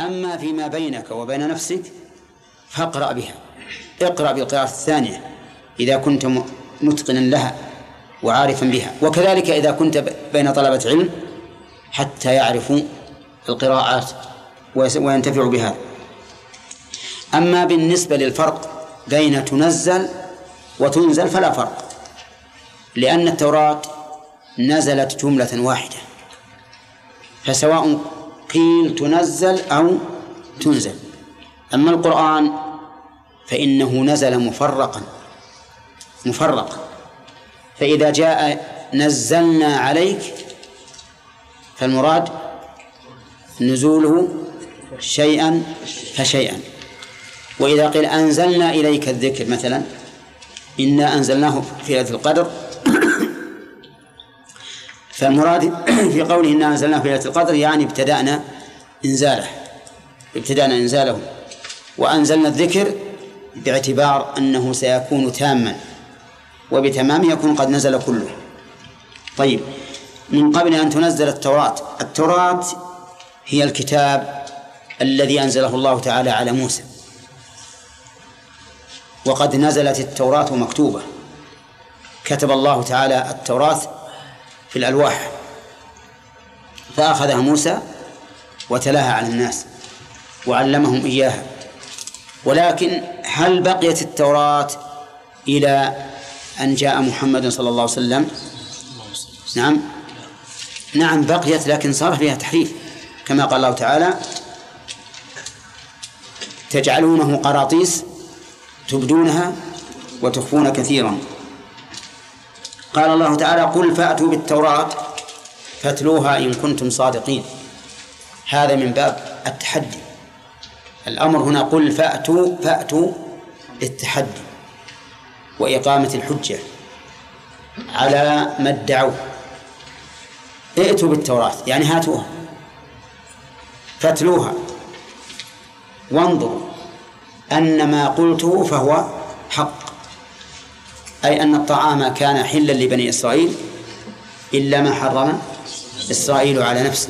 أما فيما بينك وبين نفسك فاقرأ بها. اقرأ بالقراءة الثانية إذا كنت متقنا لها وعارفا بها. وكذلك إذا كنت بين طلبة علم حتى يعرفوا القراءات وينتفعوا بها. أما بالنسبة للفرق بين تنزل وتنزل فلا فرق لأن التوراة نزلت جملة واحدة فسواء قيل تنزل أو تنزل. أما القرآن فإنه نزل مفرقا مفرقا. فإذا جاء نزلنا عليك فالمراد نزوله شيئا فشيئا. وإذا قيل أنزلنا إليك الذكر مثلا إنا أنزلناه في ليلة القدر فالمراد في قوله إنا أنزلناه في ليلة القدر يعني ابتدأنا إنزاله ابتدأنا إنزاله. وأنزلنا الذكر باعتبار أنه سيكون تاما وبتمام يكون قد نزل كله. طيب من قبل أن تنزل التوراة التوراة هي الكتاب الذي أنزله الله تعالى على موسى. وقد نزلت التوراة مكتوبة. كتب الله تعالى التوراة في الألواح. فأخذها موسى وتلاها على الناس وعلمهم إياها. ولكن هل بقيت التوراة إلى أن جاء محمد صلى الله عليه وسلم؟ نعم. نعم بقيت لكن صار فيها تحريف. كما قال الله تعالى تجعلونه قراطيس تبدونها وتخفون كثيرا. قال الله تعالى قل فأتوا بالتوراة فاتلوها إن كنتم صادقين. هذا من باب التحدي. الأمر هنا قل فأتوا فأتوا للتحدي وإقامة الحجة على ما ادعوه. ائتوا بالتوراة يعني هاتوها. فاتلوها. وانظروا أن ما قلته فهو حق. أي أن الطعام كان حلا لبني إسرائيل إلا ما حرم إسرائيل على نفسه.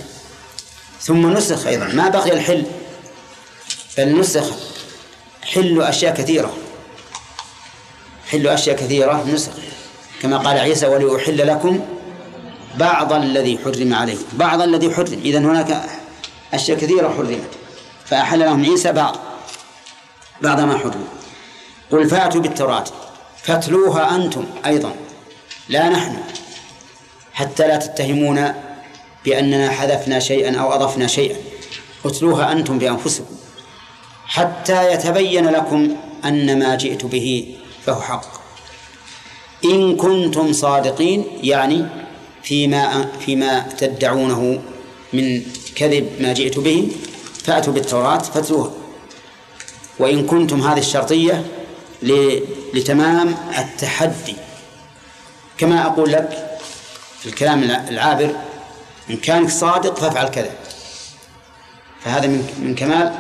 ثم نسخ أيضا. ما بقي الحل؟ بل نسخ. حل أشياء كثيرة. حل أشياء كثيرة نسخ. كما قال عيسى ولأحل لكم بعض الذي حرم عليكم. بعض الذي حرم. إذن هناك أشياء كثيرة حرمت. فأحل لهم عيسى بعض. بعض ما حرم. قل فأتوا بالتوراة. فاتلوها أنتم أيضا. لا نحن. حتى لا تتهمون بأننا حذفنا شيئا أو أضفنا شيئا. اتلوها أنتم بأنفسكم. حتى يتبين لكم أن ما جئت به فهو حق. إن كنتم صادقين يعني فيما فيما تدعونه من كذب ما جئت به فأتوا بالتوراة فاتلوها. وإن كنتم هذه الشرطية لتمام التحدي. كما أقول لك في الكلام العابر إن كانك صادق فافعل كذا. فهذا من من كمال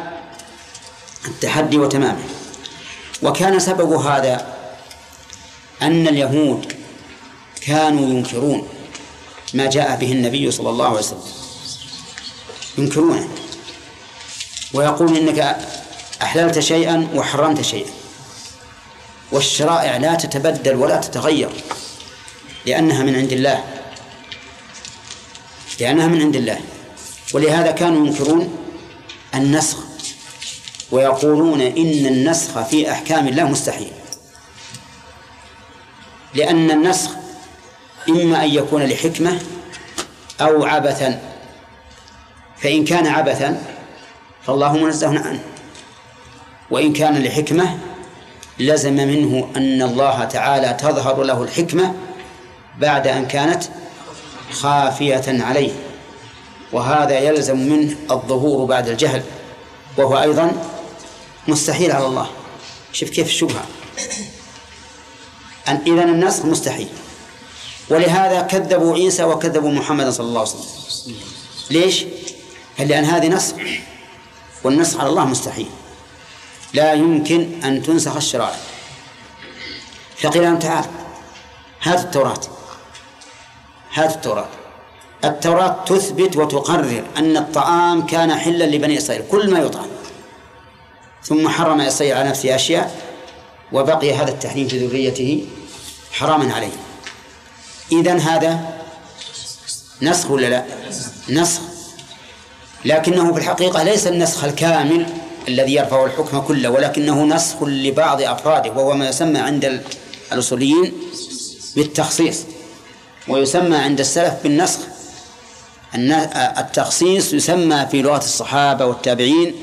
التحدي وتمامه. وكان سبب هذا أن اليهود كانوا ينكرون ما جاء به النبي صلى الله عليه وسلم. ينكرونه. ويقول إنك أحللت شيئا وحرمت شيئا. والشرائع لا تتبدل ولا تتغير. لأنها من عند الله. لأنها من عند الله. ولهذا كانوا ينكرون النسخ ويقولون إن النسخ في أحكام الله مستحيل. لأن النسخ إما أن يكون لحكمة أو عبثا. فإن كان عبثا فالله منزه عنه. وإن كان لحكمة لزم منه أن الله تعالى تظهر له الحكمة بعد أن كانت خافية عليه. وهذا يلزم منه الظهور بعد الجهل وهو أيضا مستحيل على الله. شوف كيف الشبهة أن إذا النسخ مستحيل. ولهذا كذبوا عيسى وكذبوا محمد صلى الله عليه وسلم. ليش؟ لأن هذه نسخ والنسخ على الله مستحيل. لا يمكن أن تنسخ الشرائع. فقيل لهم تعال هات التوراة. هات التوراة. التوراة تثبت وتقرر أن الطعام كان حلا لبني إسرائيل كل ما يطعم. ثم حرم إسرائيل على نفسه أشياء وبقي هذا التحريم في ذريته حراما عليه. إذن هذا نسخ ولا لا؟ نسخ. لكنه في الحقيقة ليس النسخ الكامل. الذي يرفع الحكم كله ولكنه نسخ لبعض أفراده وهو ما يسمى عند الأصوليين بالتخصيص. ويسمى عند السلف بالنسخ. التخصيص يسمى في لغة الصحابة والتابعين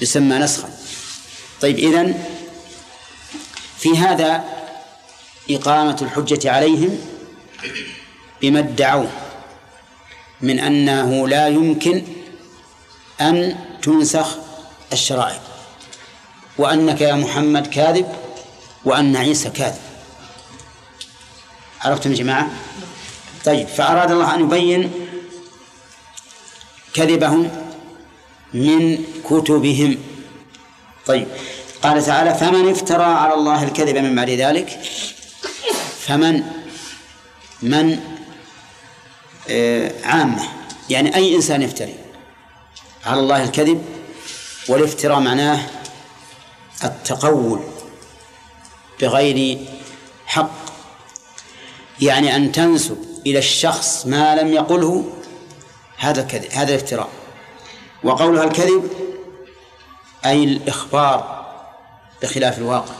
يسمى نسخا. طيب إذن في هذا إقامة الحجة عليهم بما ادعوه من أنه لا يمكن أن تنسخ الشرائع. وأنك يا محمد كاذب وأن عيسى كاذب. عرفتم يا جماعة؟ طيب فأراد الله أن يبين كذبهم من كتبهم. طيب قال تعالى فمن افترى على الله الكذب من بعد ذلك؟ فمن؟ من؟ آه عامة. يعني أي إنسان يفتري على الله الكذب والافتراء معناه التقول بغير حق. يعني أن تنسب إلى الشخص ما لم يقله هذا كذب هذا الافتراء. وقولها الكذب أي الإخبار بخلاف الواقع.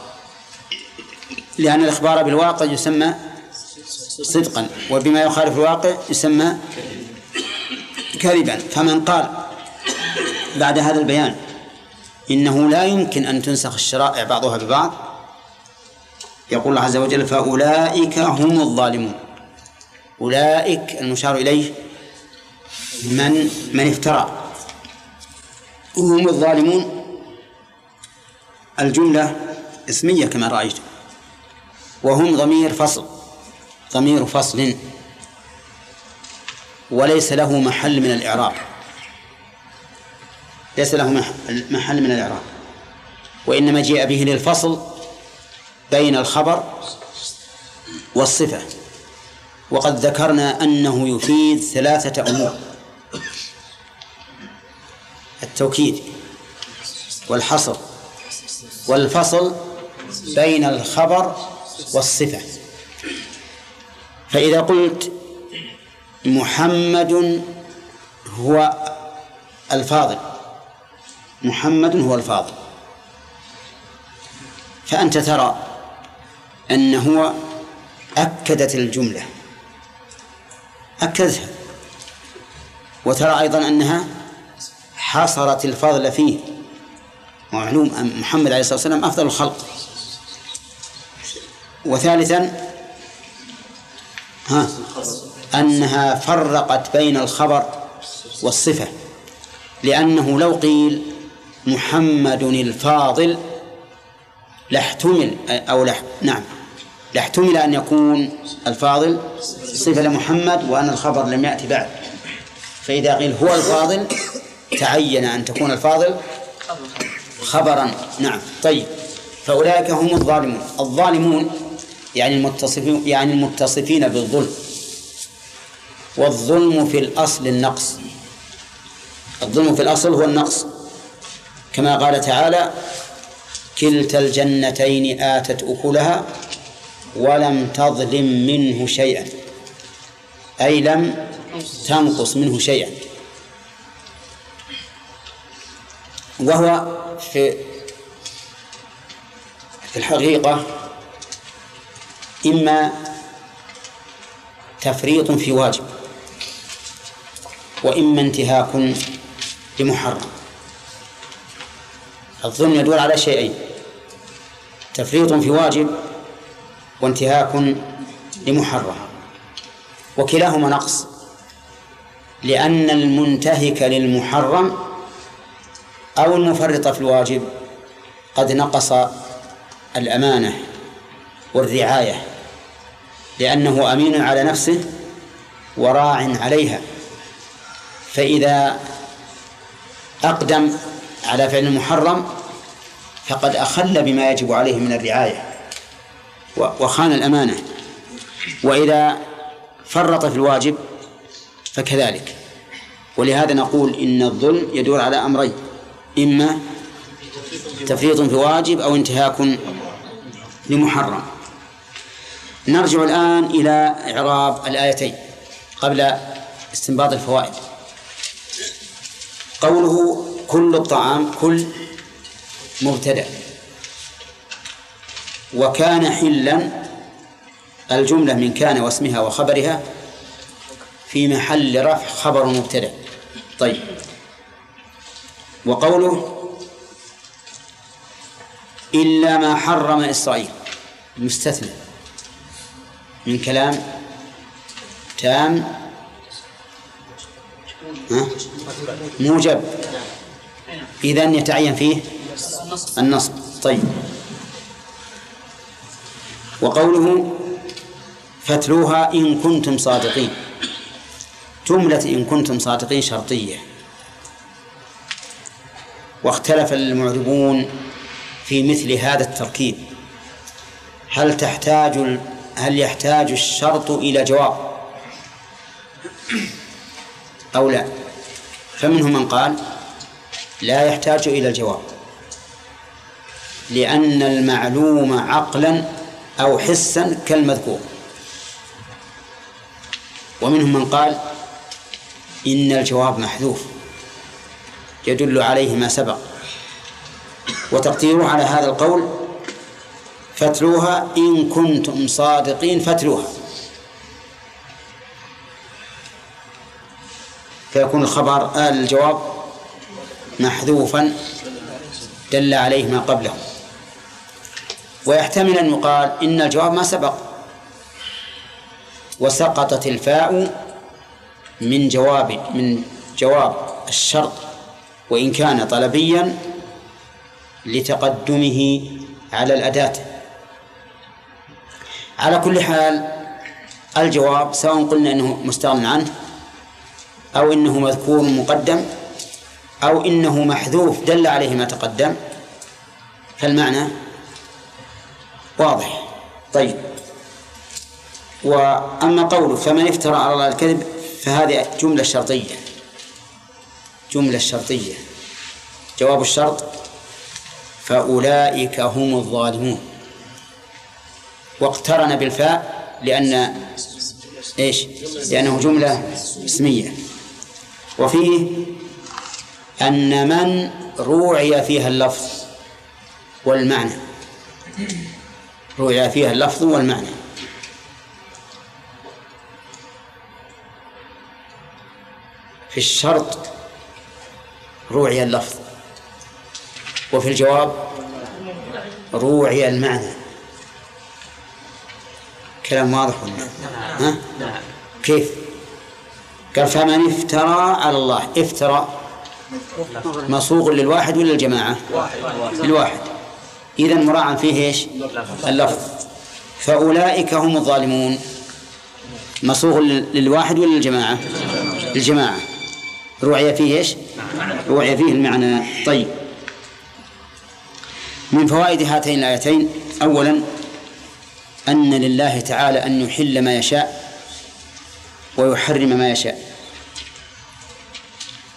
لأن الإخبار بالواقع يسمى صدقا وبما يخالف الواقع يسمى كذبا. فمن قال بعد هذا البيان إنه لا يمكن أن تنسخ الشرائع بعضها ببعض. يقول الله عز وجل فأولئك هم الظالمون. أولئك المشار إليه من من افترى. هم الظالمون. الجملة اسمية كما رأيت. وهم ضمير فصل. ضمير فصل. وليس له محل من الإعراب. ليس له محل من الإعراب. وإنما جاء به للفصل بين الخبر والصفة. وقد ذكرنا أنه يفيد ثلاثة أمور. التوكيد والحصر والفصل بين الخبر والصفة. فإذا قلت محمد هو الفاضل محمد هو الفاضل. فأنت ترى أن هو أكدت الجملة. أكدتها. وترى أيضا أنها حصرت الفضل فيه. معلوم أن محمد عليه الصلاة والسلام أفضل الخلق. وثالثا ها أنها فرقت بين الخبر والصفة. لأنه لو قيل محمد الفاضل لاحتمل أو لح نعم. لاحتمل أن يكون الفاضل صفة لمحمد وأن الخبر لم يأتي بعد. فإذا قيل هو الفاضل تعين أن تكون الفاضل خبرا. نعم. طيب. فأولئك هم الظالمون. الظالمون يعني المتصفين يعني المتصفين بالظلم. والظلم في الأصل النقص. الظلم في الأصل هو النقص. كما قال تعالى كلتا الجنتين آتت أكلها ولم تظلم منه شيئا. أي لم تنقص منه شيئا. وهو في في الحقيقة إما تفريط في واجب وإما انتهاك لمحرم. الظلم يدور على شيئين تفريط في واجب وانتهاك لمحرم وكلاهما نقص لأن المنتهك للمحرم أو المفرط في الواجب قد نقص الأمانة والرعاية لأنه أمين على نفسه وراع عليها فإذا أقدم على فعل المحرم فقد أخل بما يجب عليه من الرعاية وخان الأمانة. وإذا فرط في الواجب فكذلك. ولهذا نقول إن الظلم يدور على أمرين إما تفريط في واجب أو انتهاك لمحرم. نرجع الآن إلى إعراب الآيتين قبل استنباط الفوائد. قوله كل الطعام كل مبتدأ. وكان حلا الجملة من كان واسمها وخبرها في محل رفع خبر مبتدأ. طيب. وقوله إلا ما حرم إسرائيل. مستثنى. من كلام تام. موجب. إذن يتعين فيه النصب. طيب. وقوله فاتلوها إن كنتم صادقين. جملة إن كنتم صادقين شرطية. واختلف المعربون في مثل هذا التركيب. هل تحتاج هل يحتاج الشرط إلى جواب؟ أو لا؟ فمنهم من قال لا يحتاج إلى الجواب. لأن المعلوم عقلا أو حسا كالمذكور. ومنهم من قال إن الجواب محذوف. يدل عليه ما سبق. وتقديره على هذا القول فاتلوها إن كنتم صادقين فاتلوها. فيكون الخبر آل الجواب محذوفا دل عليه ما قبله. ويحتمل أن يقال إن الجواب ما سبق. وسقطت الفاء من جواب من جواب الشرط وإن كان طلبيا لتقدمه على الأداة. على كل حال الجواب سواء قلنا أنه مستغن عنه أو إنه مذكور مقدم أو إنه محذوف دل عليه ما تقدم. فالمعنى واضح. طيب. وأما قوله فمن افترى على الله الكذب فهذه جملة شرطية. جملة شرطية. جواب الشرط فأولئك هم الظالمون. واقترن بالفاء لأن إيش؟ لأنه جملة اسمية. وفيه أن من روعي فيها اللفظ والمعنى. روعي فيها اللفظ والمعنى. في الشرط روعي اللفظ وفي الجواب روعي المعنى. كلام واضح ولا ها؟ كيف؟ قال فمن افترى على الله افترى. مصوغ للواحد ولا الجماعة؟ للواحد. إذا مراعى فيه إيش؟ اللفظ. فأولئك هم الظالمون. مصوغ للواحد ولا للجماعة؟ للجماعة. روعي فيه إيش؟ روعي فيه المعنى. طيب. من فوائد هاتين الآيتين. أولا أن لله تعالى أن يحل ما يشاء ويحرم ما يشاء.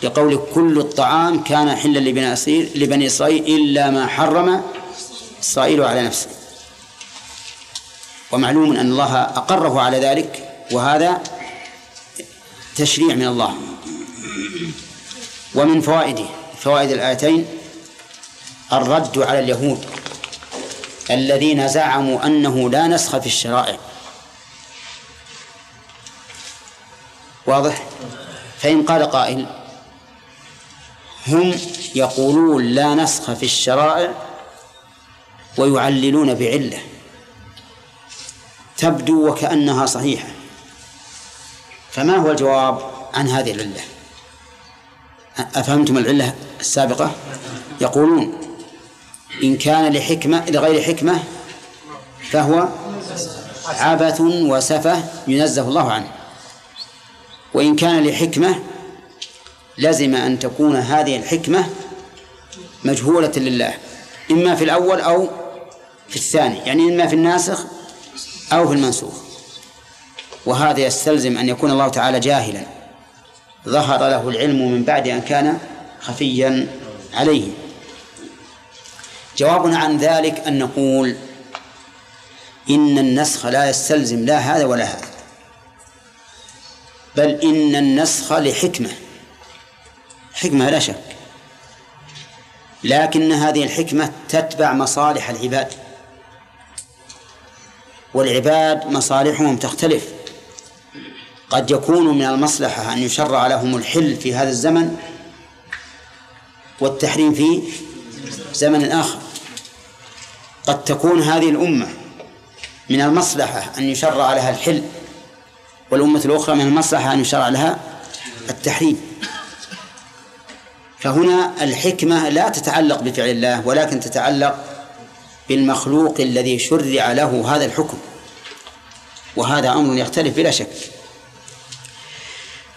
لقول كل الطعام كان حلا لبني لبني إسرائيل إلا ما حرم إسرائيل على نفسه. ومعلوم أن الله أقره على ذلك وهذا تشريع من الله. ومن فوائده فوائد الآيتين الرد على اليهود الذين زعموا أنه لا نسخ في الشرائع. واضح؟ فإن قال قائل هم يقولون لا نسخ في الشرائع ويعللون بعلة. تبدو وكأنها صحيحة. فما هو الجواب عن هذه العلة؟ أفهمتم العلة السابقة؟ يقولون إن كان لحكمة لغير حكمة فهو عبث وسفة ينزه الله عنه. وإن كان لحكمة لزم أن تكون هذه الحكمة مجهولة لله إما في الأول أو في الثاني يعني إما في الناسخ أو في المنسوخ. وهذا يستلزم أن يكون الله تعالى جاهلا. ظهر له العلم من بعد أن كان خفيا عليه. جوابنا عن ذلك أن نقول إن النسخ لا يستلزم لا هذا ولا هذا بل إن النسخ لحكمة. حكمة لا شك. لكن هذه الحكمة تتبع مصالح العباد. والعباد مصالحهم تختلف. قد يكون من المصلحة أن يشرع لهم الحل في هذا الزمن والتحريم في زمن آخر. قد تكون هذه الأمة من المصلحة أن يشرع لها الحل والأمة الأخرى من المصلحة أن يشرع لها التحريم. فهنا الحكمة لا تتعلق بفعل الله ولكن تتعلق بالمخلوق الذي شرع له هذا الحكم. وهذا أمر يختلف بلا شك.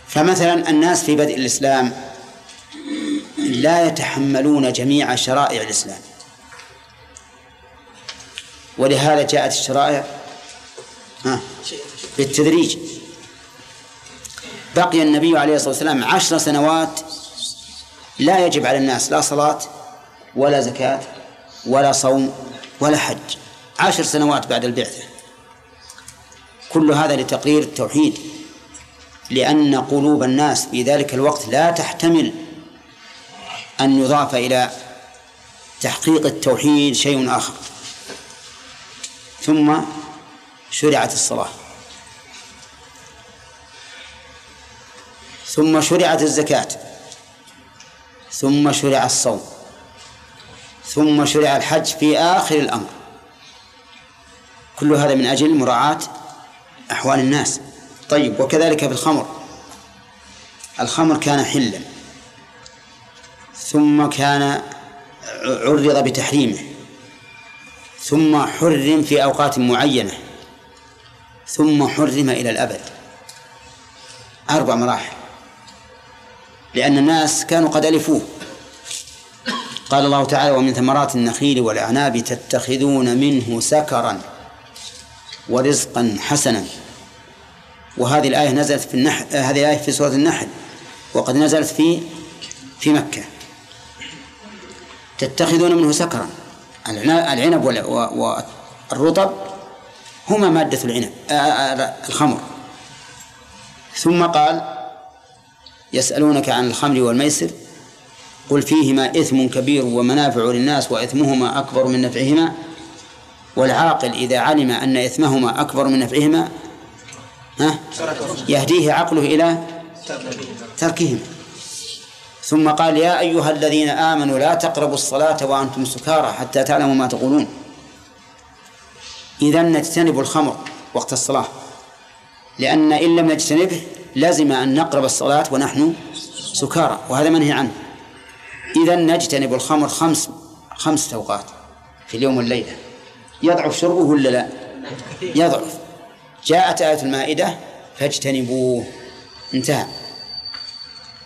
فمثلا الناس في بدء الإسلام لا يتحملون جميع شرائع الإسلام. ولهذا جاءت الشرائع بالتدريج. بقي النبي عليه الصلاة والسلام عشر سنوات لا يجب على الناس لا صلاة ولا زكاة ولا صوم ولا حج. عشر سنوات بعد البعثة. كل هذا لتقرير التوحيد لأن قلوب الناس في ذلك الوقت لا تحتمل أن يضاف إلى تحقيق التوحيد شيء آخر. ثم شرعت الصلاة. ثم شرعت الزكاة. ثم شرع الصوم. ثم شرع الحج في آخر الأمر. كل هذا من أجل مراعاة أحوال الناس. طيب وكذلك في الخمر. الخمر كان حلا. ثم كان عرض بتحريمه. ثم حرم في أوقات معينة. ثم حرم إلى الأبد. أربع مراحل. لأن الناس كانوا قد ألفوه. قال الله تعالى ومن ثمرات النخيل والأعناب تتخذون منه سكرا ورزقا حسنا. وهذه الآية نزلت في النحل هذه الآية في سورة النحل وقد نزلت في في مكة. تتخذون منه سكرا. العنب والرطب هما مادة العنب الخمر. ثم قال يسألونك عن الخمر والميسر قل فيهما إثم كبير ومنافع للناس وإثمهما أكبر من نفعهما والعاقل إذا علم أن إثمهما أكبر من نفعهما ها؟ يهديه عقله إلى تركهما ثم قال يا أيها الذين آمنوا لا تقربوا الصلاة وأنتم سكارى حتى تعلموا ما تقولون. إذا نجتنب الخمر وقت الصلاة لأن إن لم نجتنبه لازم أن نقرب الصلاة ونحن سكارى. وهذا منهي عنه. إذا نجتنب الخمر خمس خمس أوقات في اليوم والليلة. يضعف شربه ولا لا؟ يضعف. جاءت آية المائدة فاجتنبوه. انتهى.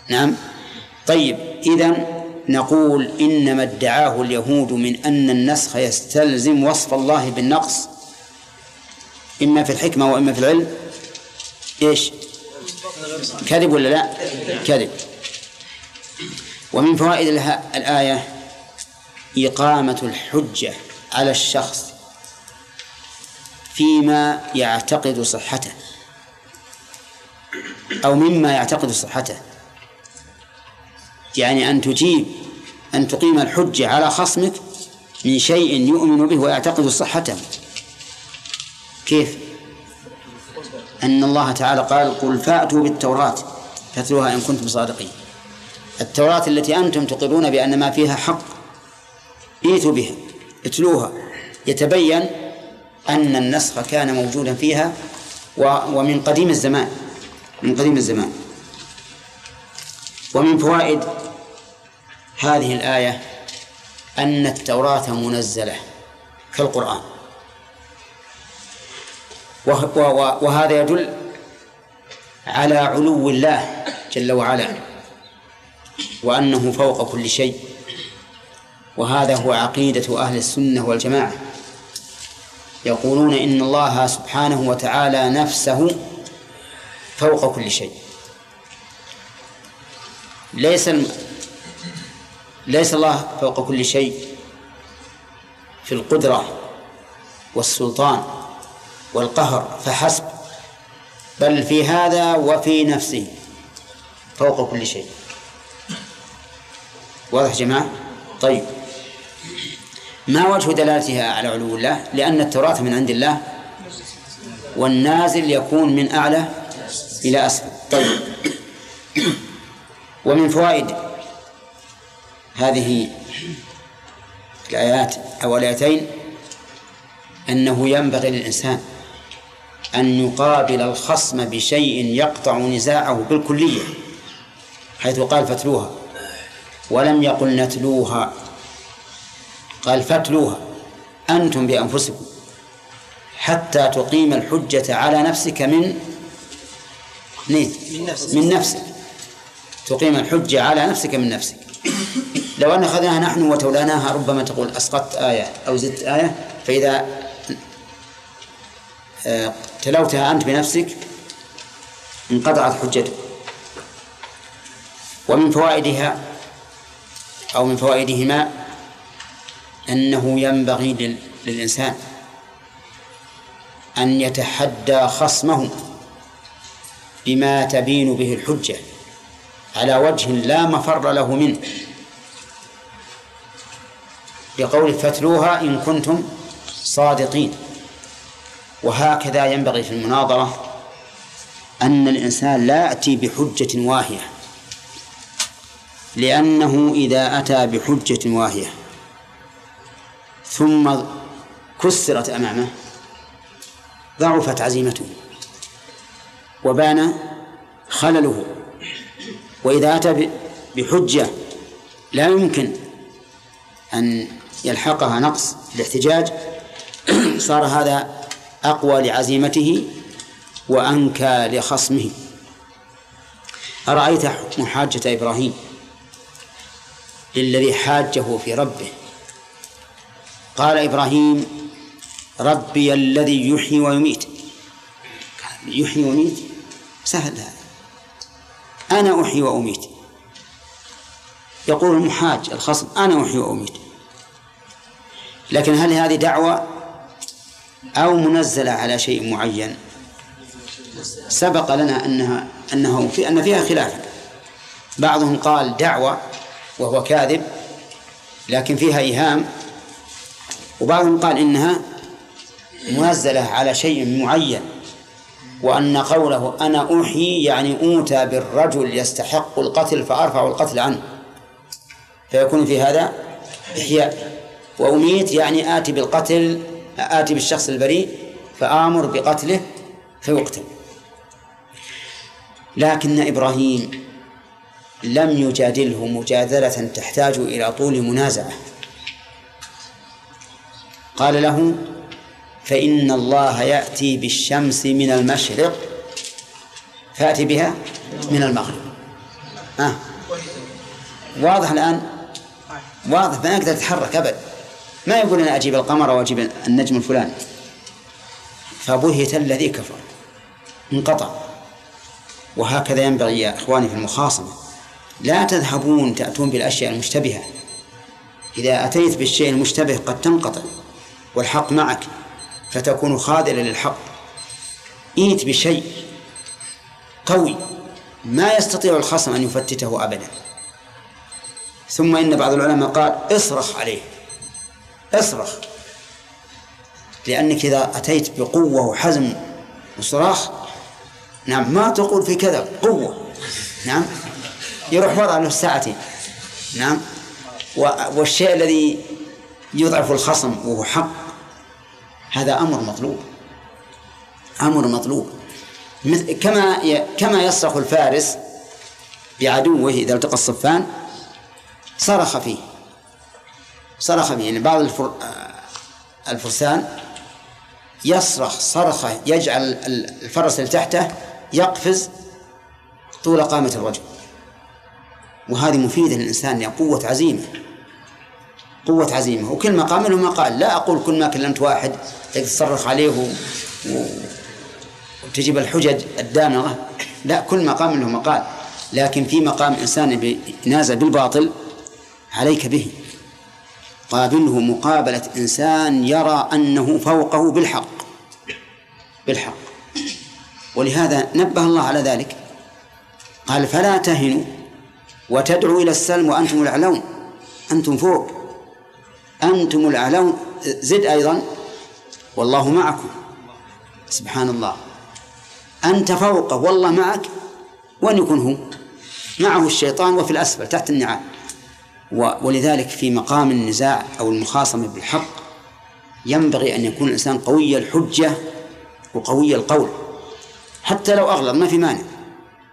نعم. طيب إذا نقول إنما ادعاه اليهود من أن النسخ يستلزم وصف الله بالنقص إما في الحكمة وإما في العلم. إيش؟ كذب ولا لا؟ كذب ومن فوائد الآية إقامة الحجة على الشخص فيما يعتقد صحته أو مما يعتقد صحته. يعني أن تجيب أن تقيم الحجة على خصمك من شيء يؤمن به ويعتقد صحته. كيف؟ أن الله تعالى قال قل فأتوا بالتوراة فاتلوها إن كنتم صادقين. التوراة التي أنتم تقرون بأن ما فيها حق ائتوا بها اتلوها. يتبين أن النسخ كان موجودا فيها ومن قديم الزمان من قديم الزمان. ومن فوائد هذه الآية أن التوراة منزلة كالقرآن. وهذا يدل على علو الله جل وعلا وأنه فوق كل شيء وهذا هو عقيدة أهل السنة والجماعة. يقولون إن الله سبحانه وتعالى نفسه فوق كل شيء. ليس ليس الله فوق كل شيء في القدرة والسلطان. والقهر فحسب. بل في هذا وفي نفسه فوق كل شيء. واضح جماعة؟ طيب. ما وجه دلالتها على علو الله؟ لأن التوراة من عند الله والنازل يكون من أعلى إلى أسفل. طيب. ومن فوائد هذه الآيات أو الآيتين أنه ينبغي للإنسان أن يقابل الخصم بشيء يقطع نزاعه بالكلية حيث قال فتلوها ولم يقل نتلوها قال فتلوها أنتم بأنفسكم. حتى تقيم الحجة على نفسك من من نفسك. تقيم الحجة على نفسك من نفسك. لو أن أخذناها نحن وتولاناها ربما تقول أسقطت آية أو زدت آية فإذا آه، تلوتها أنت بنفسك انقطعت حجتك. ومن فوائدها أو من فوائدهما أنه ينبغي للإنسان أن يتحدى خصمه بما تبين به الحجة على وجه لا مفر له منه. بقول فتلوها إن كنتم صادقين. وهكذا ينبغي في المناظرة أن الإنسان لا يأتي بحجة واهية لأنه إذا أتى بحجة واهية ثم كسرت أمامه ضعفت عزيمته وبان خلله. وإذا أتى بحجة لا يمكن أن يلحقها نقص في الاحتجاج صار هذا أقوى لعزيمته وأنكى لخصمه. أرأيت محاجة إبراهيم للذي حاجة في ربه؟ قال إبراهيم ربي الذي يحيي ويميت. يحيي ويميت؟ سهل هذا. أنا أحيي وأميت. يقول المحاج الخصم أنا أحيي وأميت. لكن هل هذه دعوة؟ أو منزلة على شيء معين. سبق لنا أنها أنه في أن فيها خلاف. بعضهم قال دعوة وهو كاذب لكن فيها إيهام. وبعضهم قال إنها منزلة على شيء معين وأن قوله أنا أحيي يعني أوتى بالرجل يستحق القتل فأرفع القتل عنه. فيكون في هذا إحياء. وأميت يعني آتي بالقتل آتي بالشخص البريء فآمر بقتله فيقتل. لكن إبراهيم لم يجادله مجادلة تحتاج إلى طول منازعة. قال له فإن الله يأتي بالشمس من المشرق فأتي بها من المغرب. آه. واضح الآن؟ واضح ما يقدر يتحرك أبدا ما يقول أنا أجيب القمر وأجيب النجم الفلاني. فبهت الذي كفر انقطع. وهكذا ينبغي يا إخواني في المخاصمة. لا تذهبون تأتون بالأشياء المشتبهة. إذا أتيت بالشيء المشتبه قد تنقطع والحق معك فتكون خاذلا للحق. إيت بشيء قوي ما يستطيع الخصم أن يفتته أبدا. ثم إن بعض العلماء قال اصرخ عليه. اصرخ. لأنك إذا أتيت بقوة وحزم وصراخ نعم ما تقول في كذا قوة. نعم؟ يروح وضع له ساعتين. نعم؟ والشيء الذي يضعف الخصم وهو حق هذا أمر مطلوب. أمر مطلوب. كما كما يصرخ الفارس بعدوه إذا التقى الصفان صرخ فيه. صرخ فيه يعني بعض الفر... الفرسان يصرخ صرخة يجعل الفرس اللي تحته يقفز طول قامة الرجل. وهذه مفيدة للإنسان قوة عزيمة قوة عزيمة. وكل مقام له مقال لا أقول كل ما كلمت واحد تصرخ عليه و... وتجيب الحجج الدامغة. لا كل مقام له مقال لكن في مقام إنسان نازل بالباطل عليك به. قابله مقابلة إنسان يرى أنه فوقه بالحق. بالحق. ولهذا نبه الله على ذلك. قال فلا تهنوا وتدعوا إلى السلم وأنتم الأعلون. أنتم فوق. أنتم الأعلون. زد أيضا. والله معكم. سبحان الله أنت فوقه. والله معك. وأن يكون هو معه الشيطان وفي الأسفل تحت النعال. ولذلك في مقام النزاع أو المخاصمة بالحق ينبغي أن يكون الإنسان قوي الحجة وقوي القول. حتى لو أغلظ ما في مانع.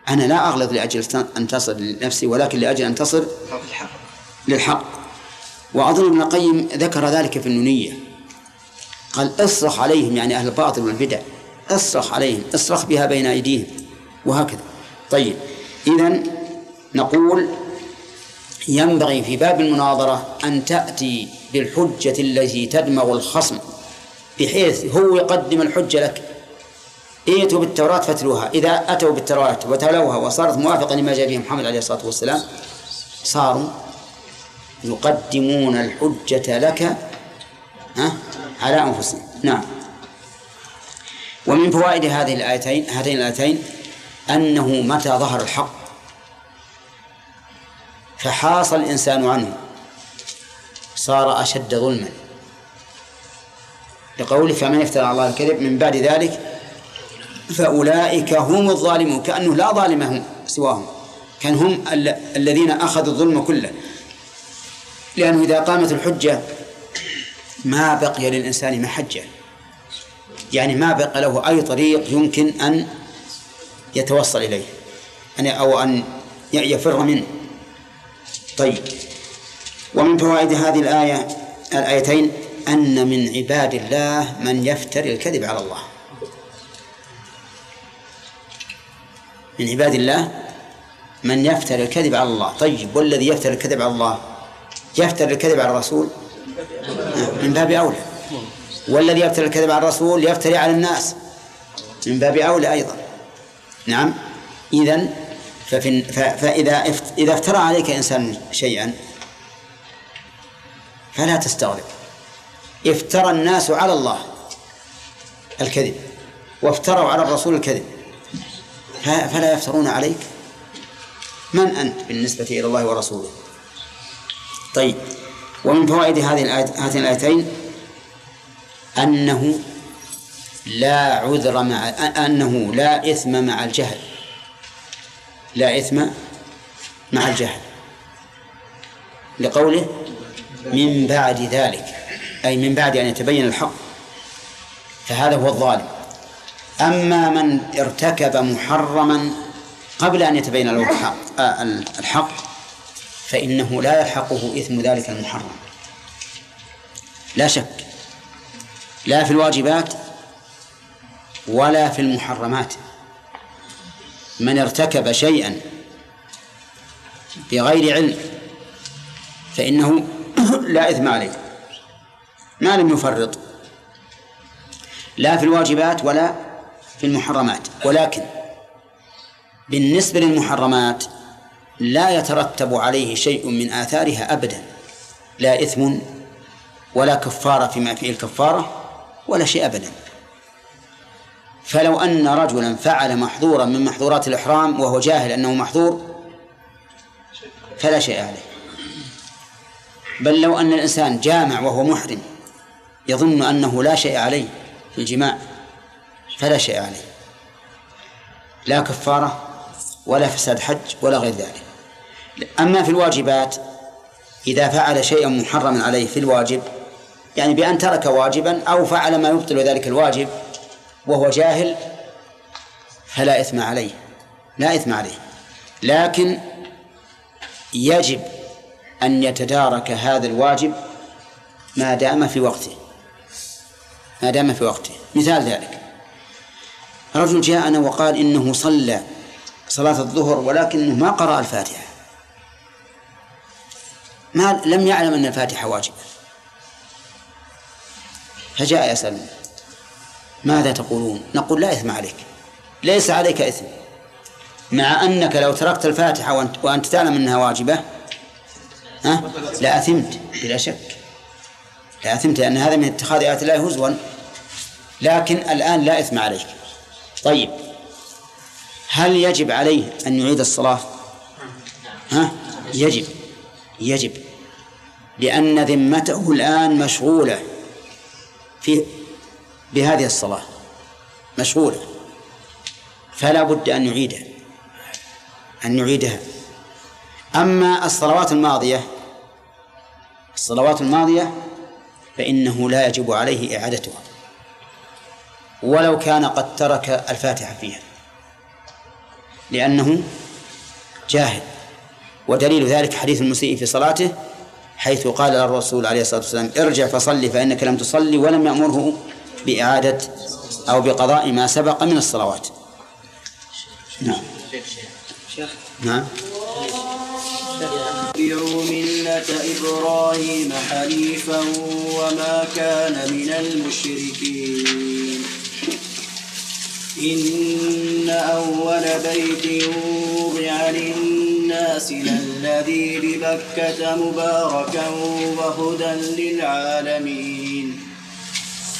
أنا لا أغلظ لأجل أن تصل لنفسي ولكن لأجل أن تصل للحق. وأظن ابن القيم ذكر ذلك في النونية. قال اصرخ عليهم يعني أهل الباطل والبدع. اصرخ عليهم اصرخ بها بين أيديهم. وهكذا. طيب إذا نقول ينبغي في باب المناظرة أن تأتي بالحجة التي تدمغ الخصم بحيث هو يقدم الحجة لك. ائتوا بالتوراة فاتلوها. إذا أتوا بالتوراة وتلوها وصارت موافقة لما جاء به محمد عليه الصلاة والسلام صاروا يقدمون الحجة لك ها على أنفسهم. نعم. ومن فوائد هذه الآيتين هاتين الآيتين أنه متى ظهر الحق. فحاص الإنسان عنه. صار أشد ظلما. لقوله فمن افترى على الله الكذب من بعد ذلك فأولئك هم الظالمون كأنه لا ظالم هم سواهم. كان هم الذين أخذوا الظلم كله. لأنه إذا قامت الحجة ما بقي للإنسان محجة. يعني ما بقى له أي طريق يمكن أن يتوصل إليه أو أن يفر منه. طيب. ومن فوائد هذه الآية الآيتين أن من عباد الله من يفتري الكذب على الله. من عباد الله من يفتري الكذب على الله. طيب والذي يفتري الكذب على الله؟ يفتري الكذب على الرسول؟ من باب أولى. والذي يفتري الكذب على الرسول يفتري على الناس. من باب أولى أيضا. نعم. إذا ففي فإذا إذا افترى عليك إنسان شيئا فلا تستغرب افترى الناس على الله الكذب وافتروا على الرسول الكذب. فلا يفترون عليك. من أنت بالنسبة إلى الله ورسوله؟ طيب ومن فوائد هذه هاتين الآيتين أنه لا عذر مع أنه لا إثم مع الجهل. لا إثم مع الجهل. لقوله من بعد ذلك أي من بعد أن يتبين الحق. فهذا هو الظالم. أما من ارتكب محرما قبل أن يتبين له الحق, آه، الحق فإنه لا يلحقه إثم ذلك المحرم. لا شك. لا في الواجبات ولا في المحرمات. من ارتكب شيئا بغير علم فإنه لا إثم عليه. ما لم يفرط. لا في الواجبات ولا في المحرمات. ولكن بالنسبة للمحرمات لا يترتب عليه شيء من آثارها أبدا. لا إثم ولا كفارة فيما فيه الكفارة ولا شيء أبدا. فلو أن رجلا فعل محظورا من محظورات الإحرام وهو جاهل أنه محظور فلا شيء عليه. بل لو أن الإنسان جامع وهو محرم يظن أنه لا شيء عليه في الجماع فلا شيء عليه. لا كفارة ولا فساد حج ولا غير ذلك. أما في الواجبات إذا فعل شيئا محرما عليه في الواجب يعني بأن ترك واجبا أو فعل ما يبطل ذلك الواجب وهو جاهل فلا إثم عليه لا إثم عليه. لكن يجب أن يتدارك هذا الواجب ما دام في وقته. ما دام في وقته. مثال ذلك. رجل جاءنا وقال إنه صلى صلاة الظهر ولكنه ما قرأ الفاتحة. ما لم يعلم أن الفاتحة واجبة. فجاء يسأل ماذا تقولون؟ نقول لا إثم عليك. ليس عليك إثم. مع أنك لو تركت الفاتحة وأنت, وأنت تعلم أنها واجبة ها؟ لأثمت بلا شك. لأثمت لأن هذا من اتخاذ آيات الله هزوا. لكن الآن لا إثم عليك. طيب. هل يجب عليه أن يعيد الصلاة؟ ها؟ يجب. يجب. لأن ذمته الآن مشغولة. في بهذه الصلاة. مشغولة فلا بد أن يعيدها أن يعيدها أما الصلوات الماضية الصلوات الماضية فإنه لا يجب عليه إعادتها. ولو كان قد ترك الفاتحة فيها. لأنه جاهل. ودليل ذلك حديث المسيء في صلاته حيث قال الرسول عليه الصلاة والسلام ارجع فصلي فإنك لم تصلي ولم يأمره بإعادة أو بقضاء ما سبق من الصلوات. نعم. نعم. اتبعوا ملة إبراهيم حنيفا وما كان من المشركين. إن أول بيت وضع للناس للذي ببكة مباركا وهدى للعالمين.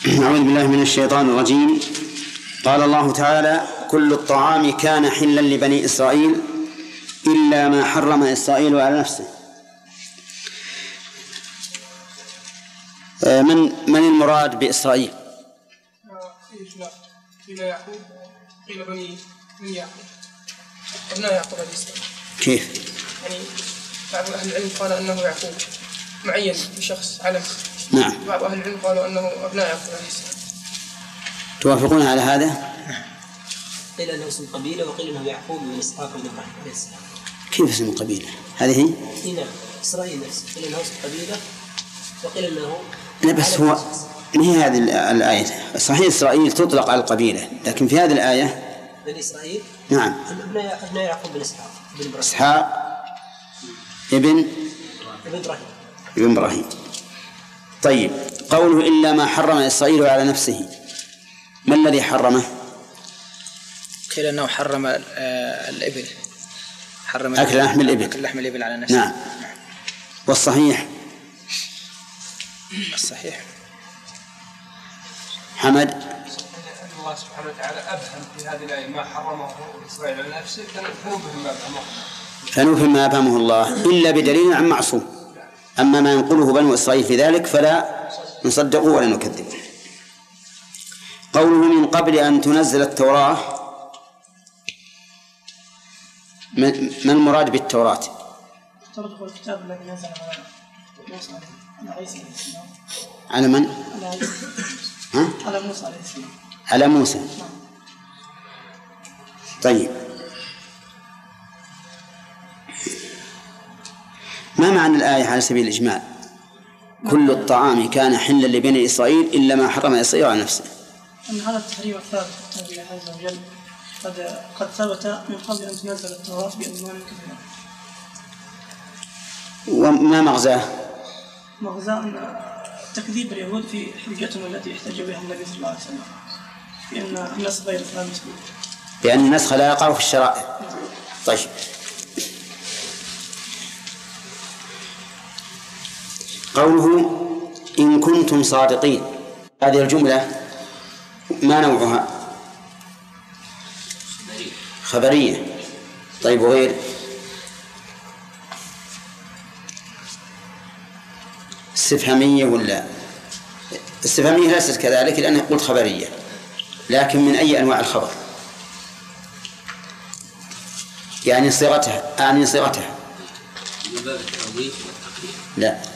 أعوذ بالله من الشيطان الرجيم قال الله تعالى كل الطعام كان حلا لبني إسرائيل إلا ما حرم إسرائيل على نفسه آه، من من المراد بإسرائيل؟ قيل يعقوب قيل بني من يعقوب أبناء يعقوب عليه السلام كيف؟ يعني بعض أهل العلم قال أنه يعقوب معين بشخص علم نعم. بعض أهل العلم قالوا أنه أبناء يعقوب عليه السلام توافقون على هذا؟ قيل أنه اسم قبيلة وقيل أنه يعقوب بن إسحاق بن إبراهيم عليه السلام. كيف اسم القبيلة؟ هذه هي؟ اي نعم. إسرائيل نفسه. قيل أنه اسم قبيلة وقيل أنه لا بس هو ما هي هذه الآية؟ صحيح إسرائيل تطلق على القبيلة لكن في هذه الآية؟ بني إسرائيل؟ نعم. ابناء أبناء يعقوب بن إسحاق. بن إبراهيم. إسحاق ابن ابن إبراهيم. ابن إبراهيم. طيب قوله إلا ما حرم إسرائيل على نفسه. ما الذي حرمه؟ قيل أنه حرم آه، الإبل. حرم أكل لحم الإبل. أكل لحم الإبل على نفسه. نعم. والصحيح؟ الصحيح. حمد؟ الله سبحانه وتعالى أبهم في هذه الآية ما حرمه إسرائيل على نفسه فنوبهم ما أبهمه. فنفهم ما أفهمه الله إلا بدليل عن معصوم. أما ما ينقله بنو إسرائيل في ذلك فلا نصدقه ولا نكذبه قوله من قبل أن تنزل التوراة ما المراد بالتوراة؟ التوراة الكتاب الذي نزل على موسى على عيسى على من؟ على عيسى. ها؟ على موسى عليه السلام. على موسى. طيب. ما معنى الآية على سبيل الإجمال كل الطعام كان حلا لبني إسرائيل إلا ما حرم إسرائيل على نفسه. أن هذا التحريم الثابت من الله عز وجل. قد قد ثبت من قبل أن تنزل التوراة بأزمان كثيرة وما مغزاه؟ مغزى أن تكذيب اليهود في حجتهم التي احتج بها النبي صلى الله عليه وسلم. بأن النسخ غير ثابت بأن النسخ لا يقع في الشرائع. طيب. قوله إن كنتم صادقين. هذه الجملة ما نوعها؟ خبرية. طيب وغير؟ استفهامية ولا؟ استفهامية ليست كذلك لأنها قلت خبرية لكن من أي أنواع الخبر؟ يعني صيغتها أعني صيغتها. لا.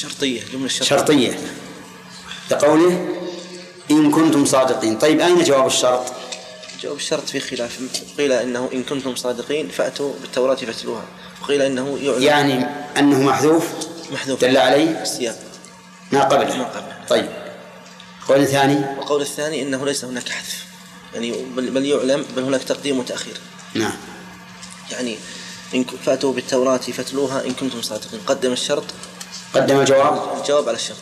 شرطية جملة شرطية. شرطية. لقوله إن كنتم صادقين. طيب أين جواب الشرط؟ جواب الشرط في خلاف. قيل إنه إن كنتم صادقين فأتوا بالتوراة فاتلوها. وقيل إنه يعلم. يعني أنه محذوف؟ محذوف. دل عليه؟ السياق. ما قبله. ما قبله. طيب. قول ثاني وقول الثاني إنه ليس هناك حذف. يعني بل, بل يعلم بل هناك تقديم وتأخير. نعم. يعني إن فأتوا بالتوراة فاتلوها إن كنتم صادقين. قدم الشرط. قدم الجواب الجواب على الشرط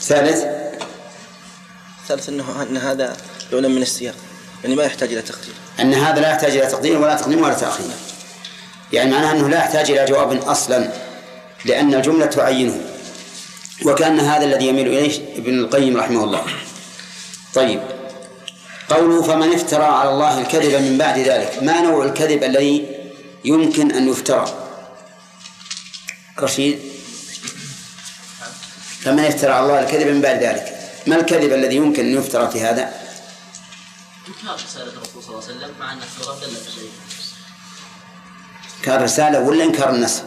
ثالث. الثالث أنه أن هذا يعلم من السياق. يعني ما يحتاج إلى تقدير. أن هذا لا يحتاج إلى تقديم ولا تقديم ولا تأخير. يعني معناها أنه لا يحتاج إلى جواب أصلا لأن الجملة تعينه. وكأن هذا الذي يميل إليه ابن القيم رحمه الله. طيب. قوله فمن افترى على الله الكذب من بعد ذلك. ما نوع الكذب الذي يمكن أن يفترى؟ رشيد. فمن افترى على الله الكذب من بعد ذلك. ما الكذب الذي يمكن أن يفترى في هذا؟ إنكار رسالة الرسول صلى الله عليه وسلم مع أن التوراه دلت عليه إنكار رسالة ولا إنكار النسخ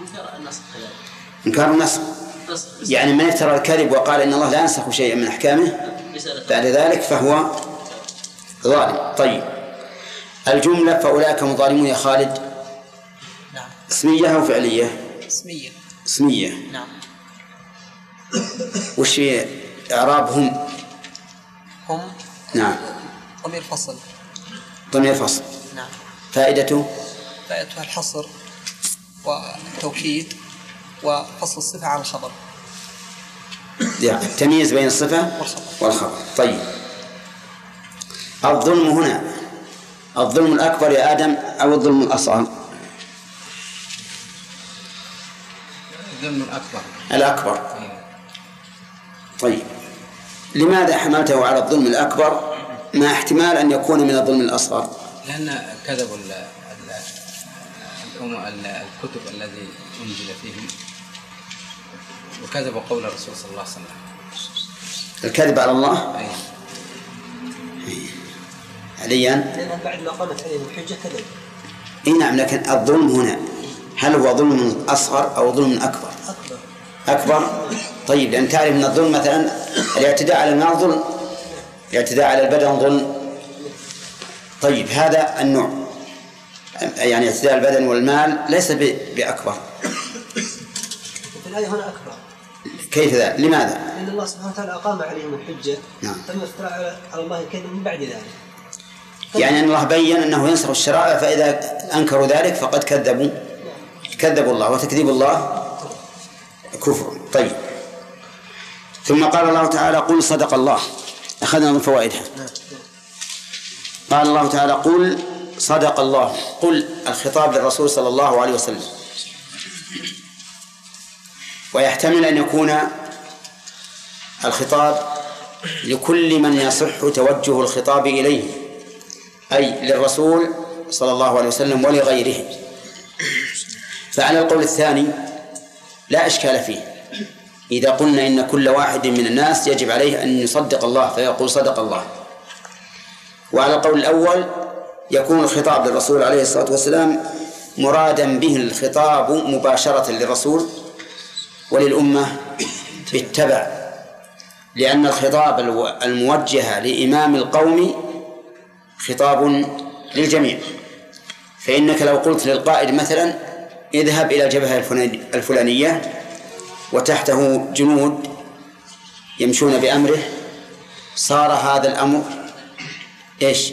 إنكار النسخ كذلك إنكار نسخ يعني من افترى الكذب وقال إن الله لا ينسخ شيئا من أحكامه بعد ذلك فهو ظالم. طيب. الجملة فأولئك هم ظالمون يا خالد. نعم. اسمية أو فعلية؟ اسمية. اسمية. نعم. وش هي إعرابهم؟ هم؟ نعم. ضمير فصل. ضمير فصل. نعم. فائدته؟ فائدتها الحصر والتوكيد وفصل الصفة عن الخبر. يعني التمييز بين الصفة والخبر. والخبر. طيب. الظلم هنا. الظلم الأكبر يا آدم أو الظلم الأصغر؟ الظلم الأكبر. الأكبر. طيب. لماذا حملته على الظلم الأكبر مع احتمال أن يكون من الظلم الأصغر؟ لأن كذبوا الكتب الذي أنزل فيهم وكذبوا قول الرسول صلى الله عليه وسلم. الكذب على الله؟ أي. عليا لانهم بعد ما قامت عليهم الحجة كذب. إي نعم لكن الظلم هنا هل هو ظلم أصغر أو ظلم أكبر؟ أكبر. أكبر؟ طيب لأن تعرف أن الظلم مثلا الاعتداء على المال ظلم الاعتداء على البدن ظلم. طيب هذا النوع. يعني اعتداء البدن والمال ليس ب- بأكبر. في الآية هنا أكبر. كيف ذا؟ لماذا؟ لأن الله سبحانه وتعالى أقام عليهم الحجة. نعم. تم افتراء على- الله الكذب من بعد ذلك. يعني أن الله بين أنه ينسخ الشرائع فإذا أنكروا ذلك فقد كذبوا. كذبوا الله وتكذيب الله كفر. طيب. ثم قال الله تعالى قل صدق الله. أخذنا من فوائدها. قال الله تعالى قل صدق الله. قل الخطاب للرسول صلى الله عليه وسلم. ويحتمل أن يكون الخطاب لكل من يصح توجه الخطاب إليه. أي للرسول صلى الله عليه وسلم ولغيره. فعلى القول الثاني لا إشكال فيه. إذا قلنا إن كل واحد من الناس يجب عليه أن يصدق الله فيقول صدق الله. وعلى القول الأول يكون الخطاب للرسول عليه الصلاة والسلام مرادا به الخطاب مباشرة للرسول وللأمة بالتبع لأن الخطاب الموجه لإمام القوم خطاب للجميع. فإنك لو قلت للقائد مثلا اذهب إلى الجبهة الفلاني- الفلانية وتحته جنود يمشون بأمره. صار هذا الأمر إيش؟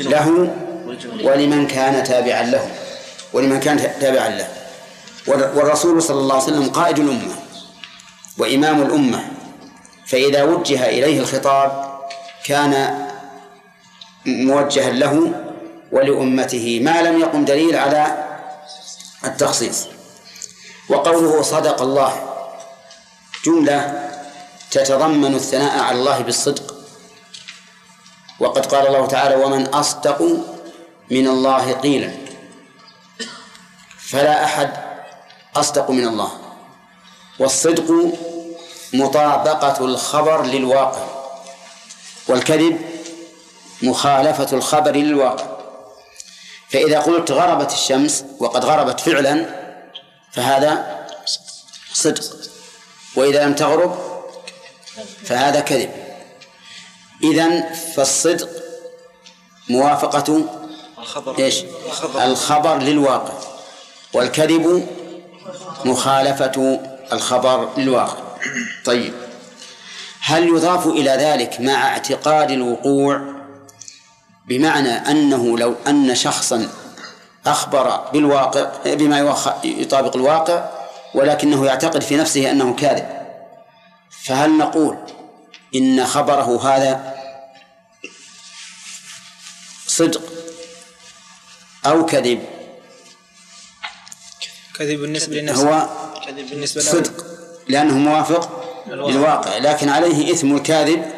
له ولمن كان تابعا له. ولمن كان تابعا له. وال- والرسول صلى الله عليه وسلم قائد الأمة وإمام الأمة. فإذا وجه إليه الخطاب كان موجها له ولأمته ما لم يقم دليل على التخصيص. وقوله صدق الله. جملة تتضمن الثناء على الله بالصدق. وقد قال الله تعالى ومن أصدق من الله قيلا فلا أحد أصدق من الله. والصدق مطابقة الخبر للواقع والكذب مخالفة الخبر للواقع. فإذا قلت غربت الشمس وقد غربت فعلا فهذا صدق. وإذا لم تغرب فهذا كذب. إذن فالصدق موافقة الخبر. إيش؟ الخبر. للواقع والكذب مخالفة الخبر للواقع. طيب. هل يضاف إلى ذلك مع اعتقاد الوقوع بمعنى أنه لو أن شخصا أخبر بالواقع بما يطابق الواقع ولكنه يعتقد في نفسه أنه كاذب. فهل نقول إن خبره هذا صدق أو كذب؟ كذب بالنسبة لنفسه. هو بالنسبة له. صدق لأنه موافق للواقع. لكن عليه إثم الكاذب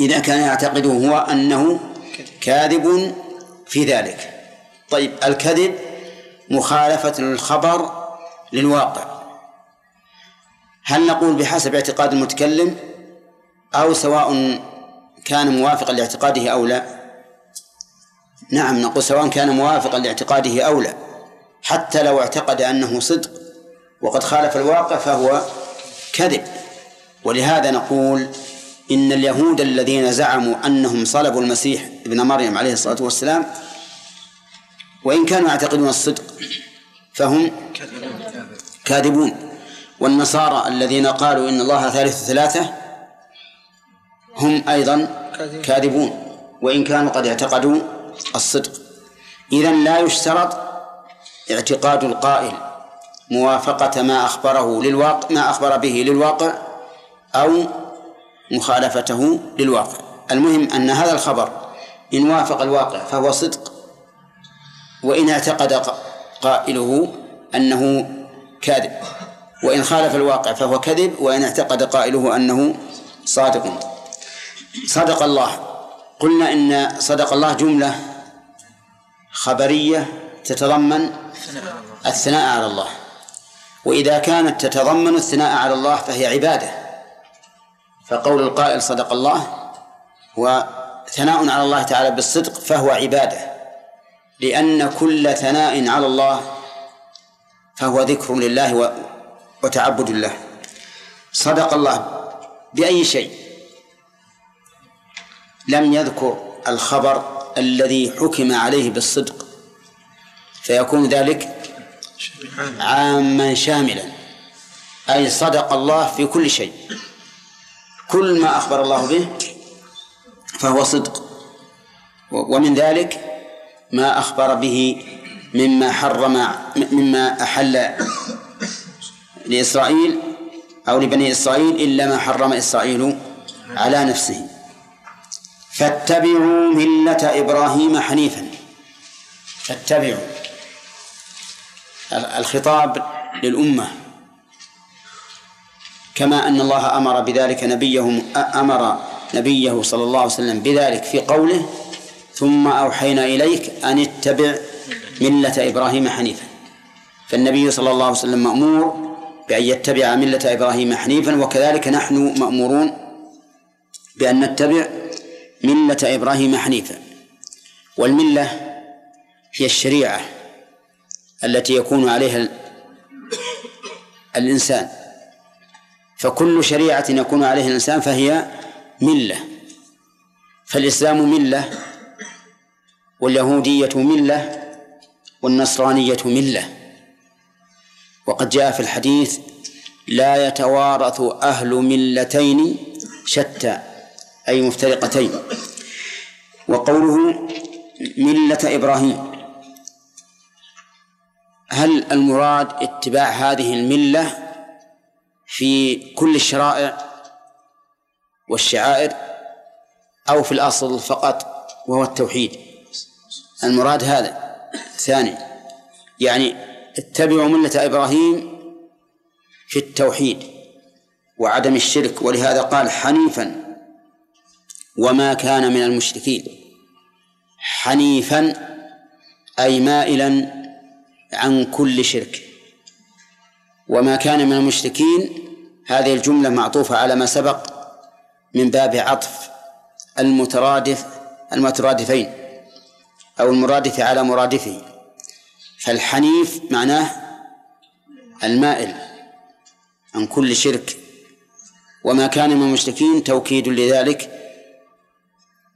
إذا كان يعتقده هو أنه كاذب في ذلك. طيب الكذب مخالفة الخبر للواقع. هل نقول بحسب اعتقاد المتكلم أو سواء كان موافقا لاعتقاده أو لا؟ نعم نقول سواء كان موافقا لاعتقاده أو لا. حتى لو اعتقد أنه صدق وقد خالف الواقع فهو كذب. ولهذا نقول إن اليهود الذين زعموا أنهم صلبوا المسيح ابن مريم عليه الصلاة والسلام وإن كانوا يعتقدون الصدق فهم كاذبون. والنصارى الذين قالوا إن الله ثالث ثلاثة هم أيضا كاذبون. وإن كانوا قد اعتقدوا الصدق. إذا لا يشترط اعتقاد القائل موافقة ما أخبره للواقع ما أخبر به للواقع أو مخالفته للواقع. المهم أن هذا الخبر إن وافق الواقع فهو صدق. وإن اعتقد قائله أنه كاذب. وإن خالف الواقع فهو كذب وإن اعتقد قائله أنه صادق. صدق الله. قلنا إن صدق الله جملة خبرية تتضمن الثناء على الله. وإذا كانت تتضمن الثناء على الله فهي عبادة. فقول القائل صدق الله وثناء على الله تعالى بالصدق فهو عبادة. لأن كل ثناء على الله فهو ذكر لله وتعبد له. صدق الله بأي شيء. لم يذكر الخبر الذي حكم عليه بالصدق فيكون ذلك عاما شاملا. أي صدق الله في كل شيء. كل ما أخبر الله به فهو صدق. ومن ذلك ما أخبر به مما حرم مما أحل لإسرائيل أو لبني إسرائيل إلا ما حرم إسرائيل على نفسه. فاتبعوا ملة إبراهيم حنيفا. فاتبعوا. ال- الخطاب للأمة. كما أن الله أمر بذلك نبيه أمر نبيه صلى الله عليه وسلم بذلك في قوله ثم أوحينا إليك أن اتبع ملة إبراهيم حنيفا. فالنبي صلى الله عليه وسلم مأمور بأن يتبع ملة إبراهيم حنيفا وكذلك نحن مأمورون بأن نتبع ملة إبراهيم حنيفا. والملة هي الشريعة التي يكون عليها ال- الإنسان. فكل شريعة يكون عليها الإنسان فهي ملة. فالإسلام ملة واليهودية ملة والنصرانية ملة. وقد جاء في الحديث لا يتوارث أهل ملتين شتى أي مفترقتين. وقوله ملة إبراهيم هل المراد اتباع هذه الملة في كل الشرائع والشعائر أو في الأصل فقط وهو التوحيد؟ المراد هذا. ثاني يعني اتبعوا ملة إبراهيم في التوحيد وعدم الشرك ولهذا قال حنيفا وما كان من المشركين. حنيفا أي مائلا عن كل شرك. وما كان من المشركين هذه الجملة معطوفة على ما سبق من باب عطف المترادف المترادفين. أو المرادف على مرادفه. فالحنيف معناه المائل عن كل شرك. وما كان من المشركين توكيد لذلك.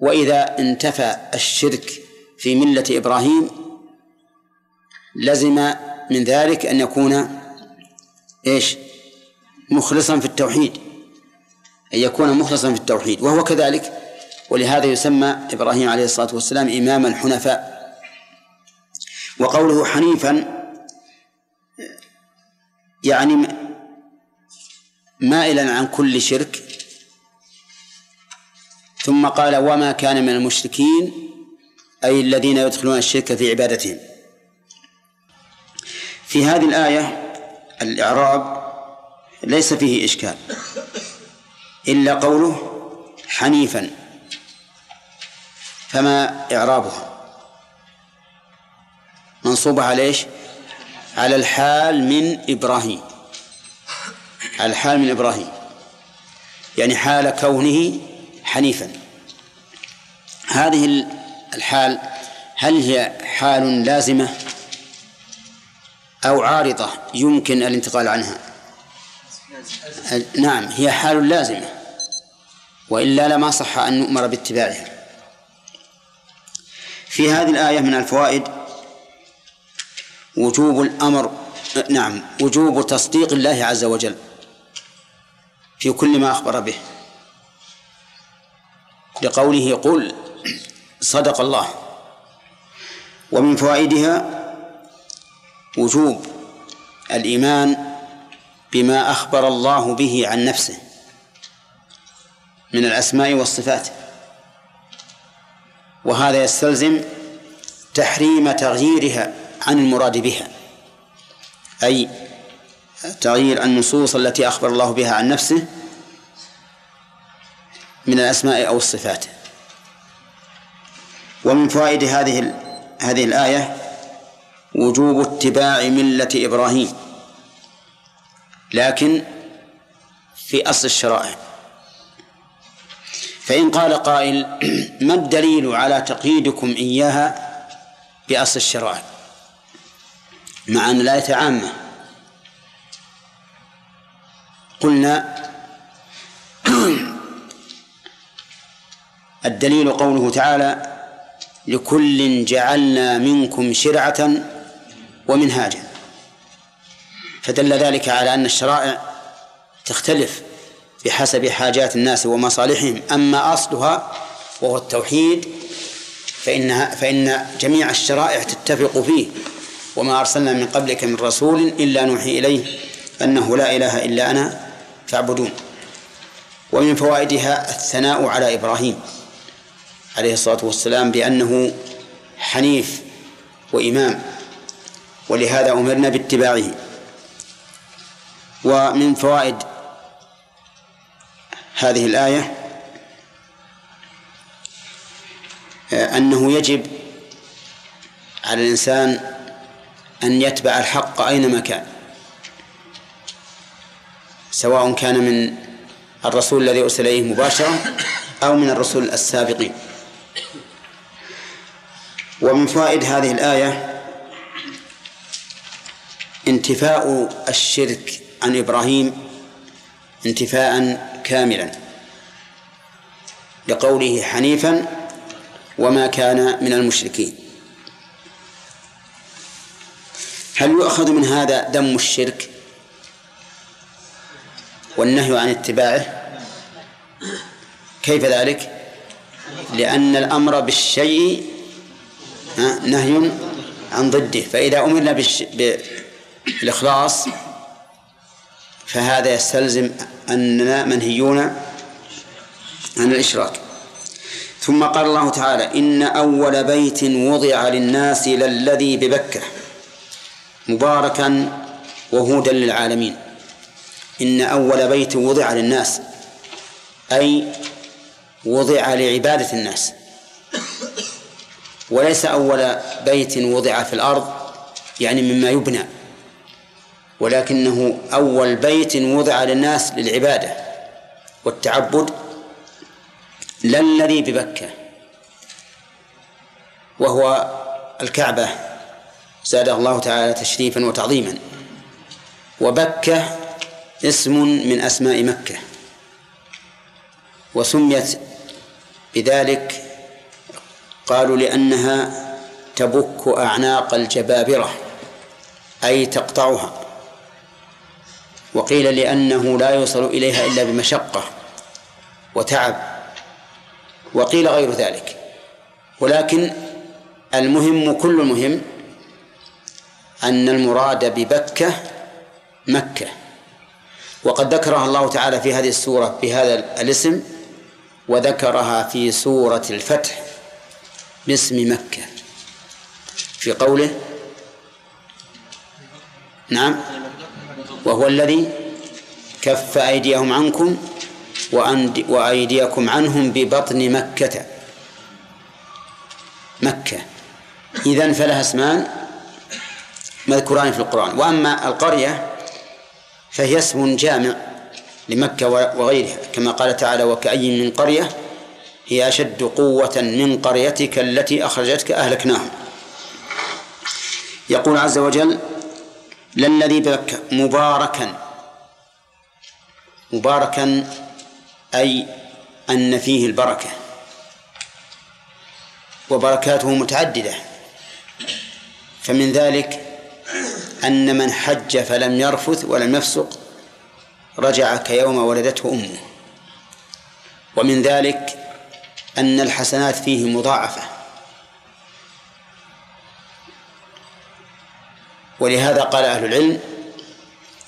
وإذا انتفى الشرك في ملة إبراهيم لزم من ذلك أن يكون إيش؟ مخلصا في التوحيد. أن يكون مخلصا في التوحيد. وهو كذلك ولهذا يسمى إبراهيم عليه الصلاة والسلام إمام الحنفاء. وقوله حنيفا يعني مائلا عن كل شرك. ثم قال وما كان من المشركين أي الذين يدخلون الشرك في عبادتهم. في هذه الآية الإعراب ليس فيه إشكال إلا قوله حنيفا. فما إعرابها. منصوبة على إيش؟ على الحال من إبراهيم. على الحال من إبراهيم. يعني حال كونه حنيفا. هذه الحال هل هي حال لازمة أو عارضة يمكن الانتقال عنها؟ نعم هي حال لازمة وإلا لما صح أن نؤمر باتباعها. في هذه الآية من الفوائد وجوب الأمر نعم وجوب تصديق الله عز وجل في كل ما أخبر به. لقوله قل صدق الله. ومن فوائدها وجوب الإيمان بما أخبر الله به عن نفسه من الأسماء والصفات. وهذا يستلزم تحريم تغييرها عن المراد بها. أي تغيير النصوص التي أخبر الله بها عن نفسه من الأسماء أو الصفات. ومن فوائد هذه هذه الآية وجوب اتباع ملة إبراهيم. لكن في أصل الشرائع. فإن قال قائل ما الدليل على تقييدكم إياها بأصل الشرائع؟ مع أن الآية عامة. قلنا الدليل قوله تعالى لكل جعلنا منكم شرعة ومنهاجا. فدل ذلك على أن الشرائع تختلف بحسب حاجات الناس ومصالحهم. أما أصلها وهو التوحيد فإنها فإن جميع الشرائع تتفق فيه. وما أرسلنا من قبلك من رسول إلا نوحي إليه أنه لا إله إلا أنا فاعبدون. ومن فوائدها الثناء على إبراهيم عليه الصلاة والسلام بأنه حنيف وإمام ولهذا أمرنا باتباعه. ومن فوائد هذه الآية أنه يجب على الإنسان أن يتبع الحق أينما كان سواء كان من الرسول الذي أرسل إليه مباشرة أو من الرسل السابقين. ومن فوائد هذه الآية انتفاء الشرك عن إبراهيم انتفاء كاملا. لقوله حنيفا وما كان من المشركين. هل يؤخذ من هذا دم الشرك؟ والنهي عن اتباعه؟ كيف ذلك؟ لأن الأمر بالشيء نهي عن ضده. فإذا أمرنا بالإخلاص فهذا يستلزم أننا منهيون عن الإشراك. ثم قال الله تعالى إن أول بيت وضع للناس للذي ببكة مباركا وهودا للعالمين. إن أول بيت وضع للناس أي وضع لعبادة الناس. وليس أول بيت وضع في الأرض يعني مما يبنى. ولكنه أول بيت وضع للناس للعبادة والتعبد لا الذي ببكة وهو الكعبة. زادها الله تعالى تشريفا وتعظيما. وبكة اسم من أسماء مكة. وسميت بذلك قالوا لأنها تبك أعناق الجبابرة أي تقطعها. وقيل لأنه لا يوصل إليها إلا بمشقة وتعب وقيل غير ذلك. ولكن المهم كل المهم أن المراد ببكة مكة. وقد ذكرها الله تعالى في هذه السورة بهذا الاسم وذكرها في سورة الفتح باسم مكة. في قوله؟ نعم. وهو الذي كف أيديهم عنكم وأيديكم عنهم ببطن مكة. مكة. إذن فلها اسمان مذكوران في القرآن. وأما القرية فهي اسم جامع لمكة وغيرها. كما قال تعالى وكأي من قرية هي أشد قوة من قريتك التي أخرجتك أهلكناهم. يقول عز وجل للذي بك مباركا. مباركا أي أن فيه البركة. وبركاته متعددة. فمن ذلك أن من حج فلم يرفث ولم يفسق رجع كيوم ولدته أمه. ومن ذلك أن الحسنات فيه مضاعفة. ولهذا قال أهل العلم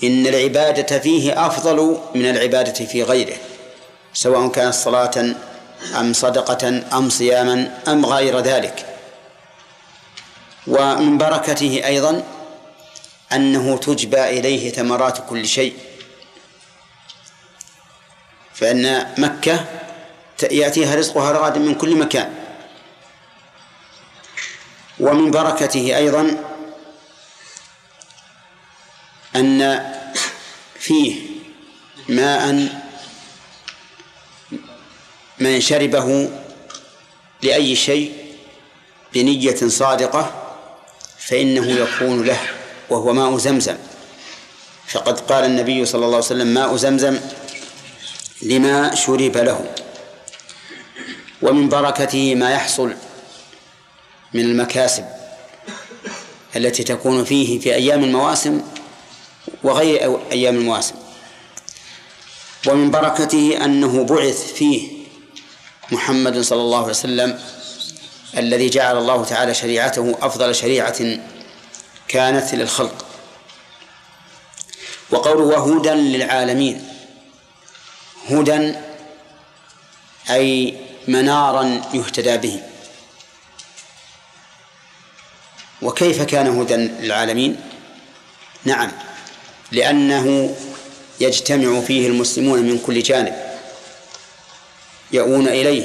إن العبادة فيه أفضل من العبادة في غيره سواء كانت صلاة أم صدقة أم صياما أم غير ذلك. ومن بركته أيضا أنه تجبى إليه ثمرات كل شيء. فإن مكة يأتيها رزقها رغدا من كل مكان. ومن بركته أيضا أن فيه ماء من شربه لأي شيء بنية صادقة فإنه يكون له وهو ماء زمزم. فقد قال النبي صلى الله عليه وسلم ماء زمزم لما شرب له. ومن بركته ما يحصل من المكاسب التي تكون فيه في أيام المواسم وغير أيام المواسم. ومن بركته أنه بعث فيه محمد صلى الله عليه وسلم الذي جعل الله تعالى شريعته أفضل شريعة كانت للخلق. وقوله وهدى للعالمين. هدى أي منارا يهتدى به. وكيف كان هدى للعالمين؟ نعم. لأنه يجتمع فيه المسلمون من كل جانب يؤون إليه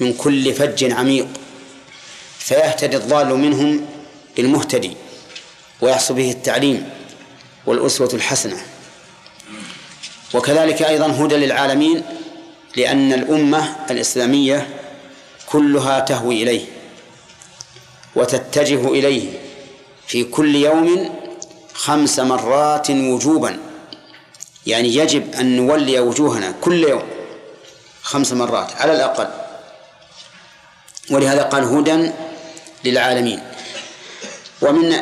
من كل فج عميق فيهتدي الضال منهم بالمهتدي ويحصل به التعليم والأسوة الحسنة. وكذلك أيضا هدى للعالمين لأن الأمة الإسلامية كلها تهوي إليه وتتجه إليه في كل يوم خمس مرات وجوبا. يعني يجب أن نولي وجوهنا كل يوم خمس مرات على الأقل. ولهذا قال هدى للعالمين. ومن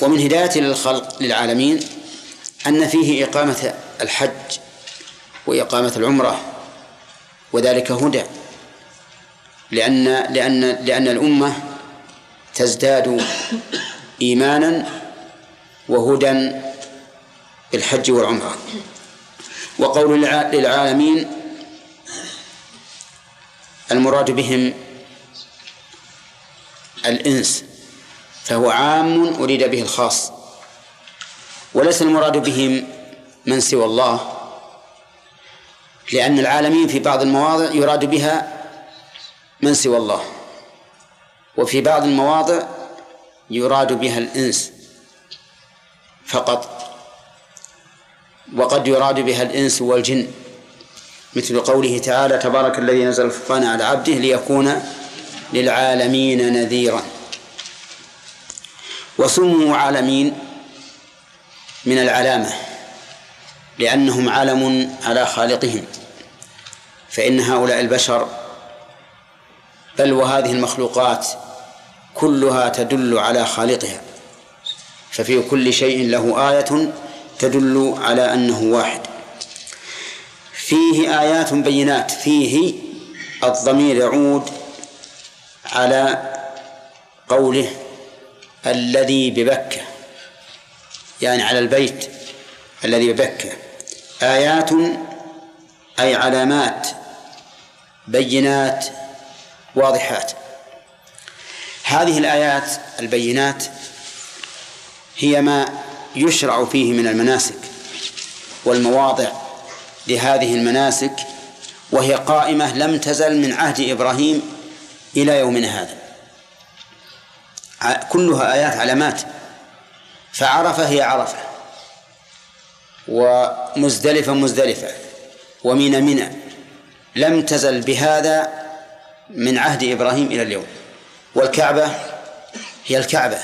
ومن هداية للخلق للعالمين أن فيه إقامة الحج وإقامة العمرة وذلك هدى. لأن لأن لأن الأمة تزداد إيمانا وهدى بالحج والعمرة. وقول للعالمين المراد بهم الإنس فهو عام أريد به الخاص. وليس المراد بهم من سوى الله لأن العالمين في بعض المواضع يراد بها من سوى الله. وفي بعض المواضع يراد بها الإنس. فقط. وقد يراد بها الإنس والجن مثل قوله تعالى تبارك الذي نزل الفرقان على عبده ليكون للعالمين نذيرا. وسموا عالمين من العلامة لأنهم علم على خالقهم فإن هؤلاء البشر بل وهذه المخلوقات كلها تدل على خالقها. ففي كل شيء له آية تدل على أنه واحد. فيه آيات بينات. فيه الضمير يعود على قوله الذي ببكة يعني على البيت الذي ببكة. آيات أي علامات بينات واضحات. هذه الآيات البينات هي ما يشرع فيه من المناسك والمواضع لهذه المناسك وهي قائمة لم تزل من عهد إبراهيم إلى يومنا هذا. كلها آيات علامات فعرفة هي عرفة ومزدلفة مزدلفة ومن منى لم تزل بهذا من عهد إبراهيم إلى اليوم. والكعبة هي الكعبة.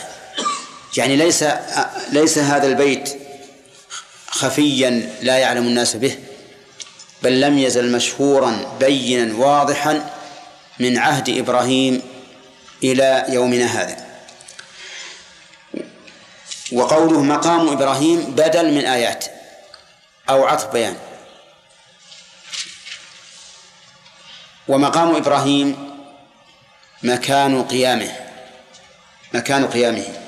يعني ليس ليس هذا البيت خفيا لا يعلم الناس به بل لم يزل مشهورا بينا واضحا من عهد إبراهيم إلى يومنا هذا. وقوله مقام إبراهيم بدل من آيات أو عطف بيان. ومقام إبراهيم مكان قيامه مكان قيامه.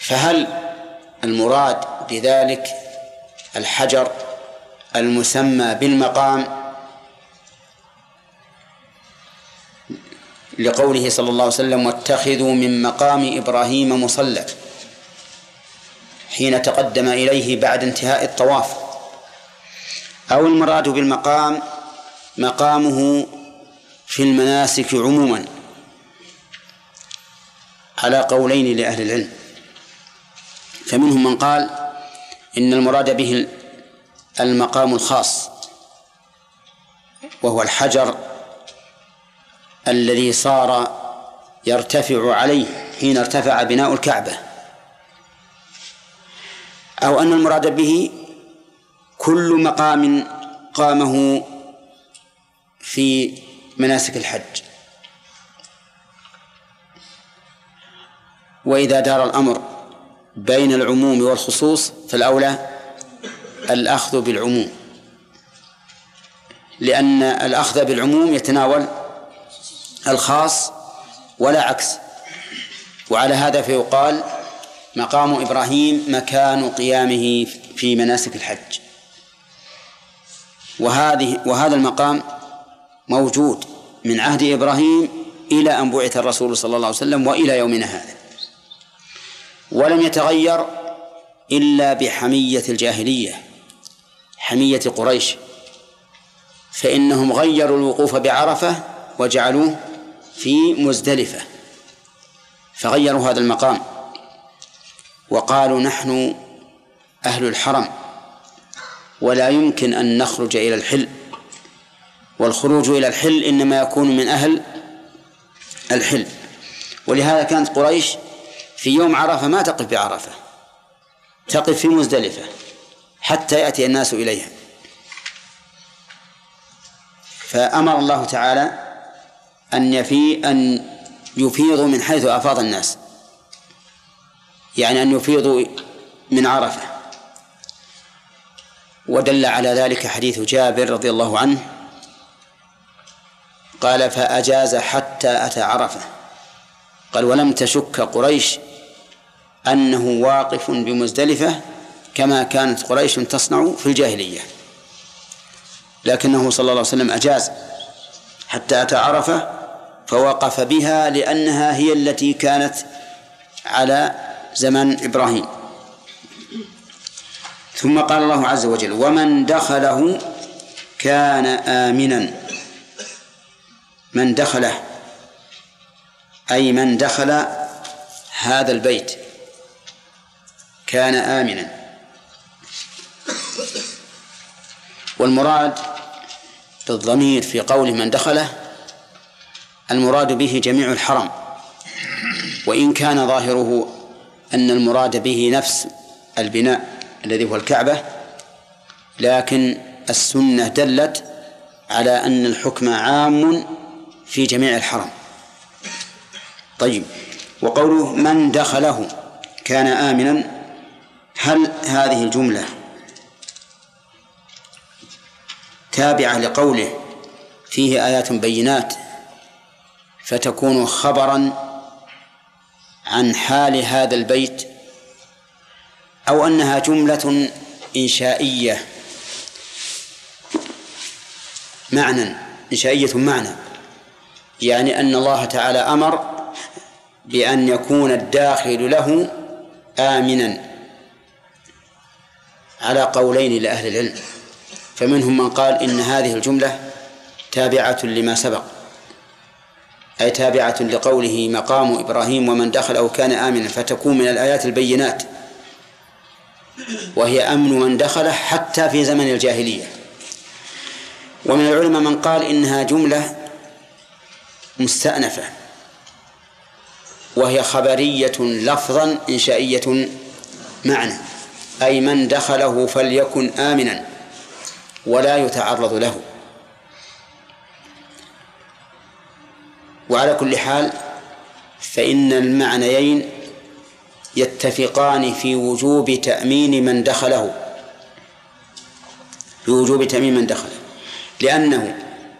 فهل المراد بذلك الحجر المسمى بالمقام لقوله صلى الله عليه وسلم واتخذوا من مقام إبراهيم مصلى حين تقدم إليه بعد انتهاء الطواف؟ أو المراد بالمقام مقامه في المناسك عموما على قولين لأهل العلم. فمنهم من قال إن المراد به المقام الخاص وهو الحجر الذي صار يرتفع عليه حين ارتفع بناء الكعبة. أو أن المراد به كل مقام قامه في مناسك الحج. وإذا دار الأمر بين العموم والخصوص فالأولى الأخذ بالعموم. لأن الأخذ بالعموم يتناول الخاص ولا عكس. وعلى هذا فيقال مقام إبراهيم مكان قيامه في مناسك الحج. وهذه وهذا المقام موجود من عهد إبراهيم إلى أن بعث الرسول صلى الله عليه وسلم وإلى يومنا هذا. ولم يتغير إلا بحمية الجاهلية حمية قريش. فإنهم غيروا الوقوف بعرفة وجعلوه في مزدلفة فغيروا هذا المقام. وقالوا نحن أهل الحرم ولا يمكن أن نخرج إلى الحل. والخروج إلى الحل إنما يكون من أهل الحل. ولهذا كانت قريش في يوم عرفة ما تقف بعرفة تقف في مزدلفة حتى يأتي الناس إليها. فأمر الله تعالى أن يفي أن يفيضوا من حيث أفاض الناس. يعني أن يفيضوا من عرفة. ودل على ذلك حديث جابر رضي الله عنه قال فأجاز حتى أتى عرفة. قال ولم تشك قريش أنه واقف بمزدلفة كما كانت قريش تصنع في الجاهلية. لكنه صلى الله عليه وسلم أجاز حتى أتى عرفة فوقف بها لأنها هي التي كانت على زمن إبراهيم. ثم قال الله عز وجل ومن دخله كان آمنا. من دخله أي من دخل هذا البيت. كان آمنا. والمراد بالضمير في قول من دخله المراد به جميع الحرم. وإن كان ظاهره أن المراد به نفس البناء الذي هو الكعبة لكن السنة دلت على أن الحكم عام في جميع الحرم. طيب وقوله من دخله كان آمنا هل هذه الجملة تابعة لقوله فيه آيات بينات فتكون خبرا عن حال هذا البيت أو أنها جملة إنشائية؟ معنى إنشائية معنى. يعني أن الله تعالى أمر بأن يكون الداخل له آمنا. على قولين لأهل العلم. فمنهم من قال إن هذه الجملة تابعة لما سبق أي تابعة لقوله مقام إبراهيم ومن دخله كان آمنا فتكون من الآيات البينات. وهي أمن من دخله حتى في زمن الجاهلية. ومن العلماء من قال إنها جملة مستأنفة. وهي خبرية لفظا إنشائية معنى. أي من دخله فليكن آمنا ولا يتعرض له. وعلى كل حال فإن المعنيين يتفقان في وجوب تأمين من دخله. في وجوب تأمين من دخله. لأنه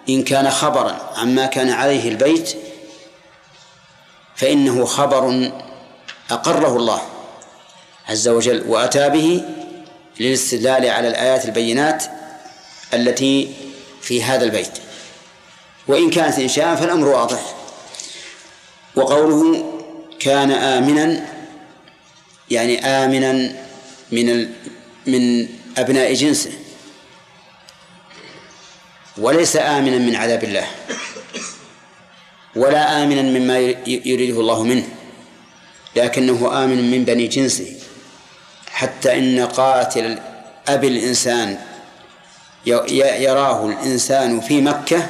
إن كان خبرا عما كان عليه البيت فإنه خبر أقره الله. عز وجل وأتى به للاستدلال على الآيات البينات التي في هذا البيت. وإن كانت إنشاء فالأمر واضح. وقوله كان آمنا يعني آمنا من. من أبناء جنسه. وليس آمنا من عذاب الله. ولا آمنا مما يريده الله منه. لكنه آمن من بني جنسه. حتى إن قاتل أبي الإنسان يراه الإنسان في مكة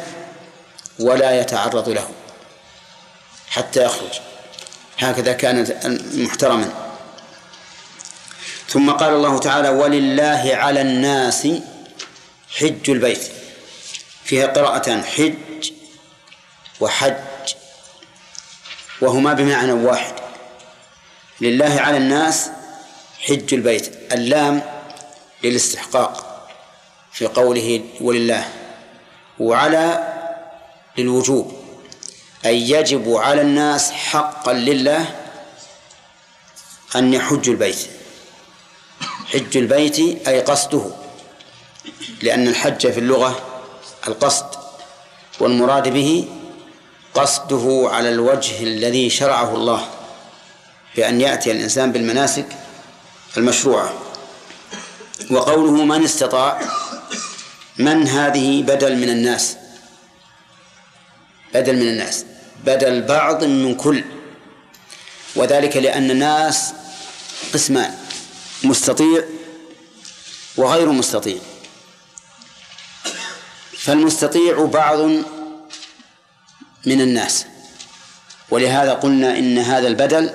ولا يتعرض له حتى يخرج. هكذا كان محترما. ثم قال الله تعالى ولله على الناس حج البيت. فيها قراءتان حج وحج وهما بمعنى واحد. لله على الناس حج البيت. اللام للاستحقاق في قوله ولله. وعلى للوجوب. أي يجب على الناس حقا لله أن يحجوا البيت. حج البيت أي قصده. لأن الحج في اللغة القصد. والمراد به قصده على الوجه الذي شرعه الله. بأن يأتي الإنسان بالمناسك المشروعة وقوله من استطاع من هذه بدل من الناس؟ بدل من الناس. بدل بعض من كل. وذلك لأن الناس قسمان مستطيع وغير مستطيع. فالمستطيع بعض من الناس. ولهذا قلنا إن هذا البدل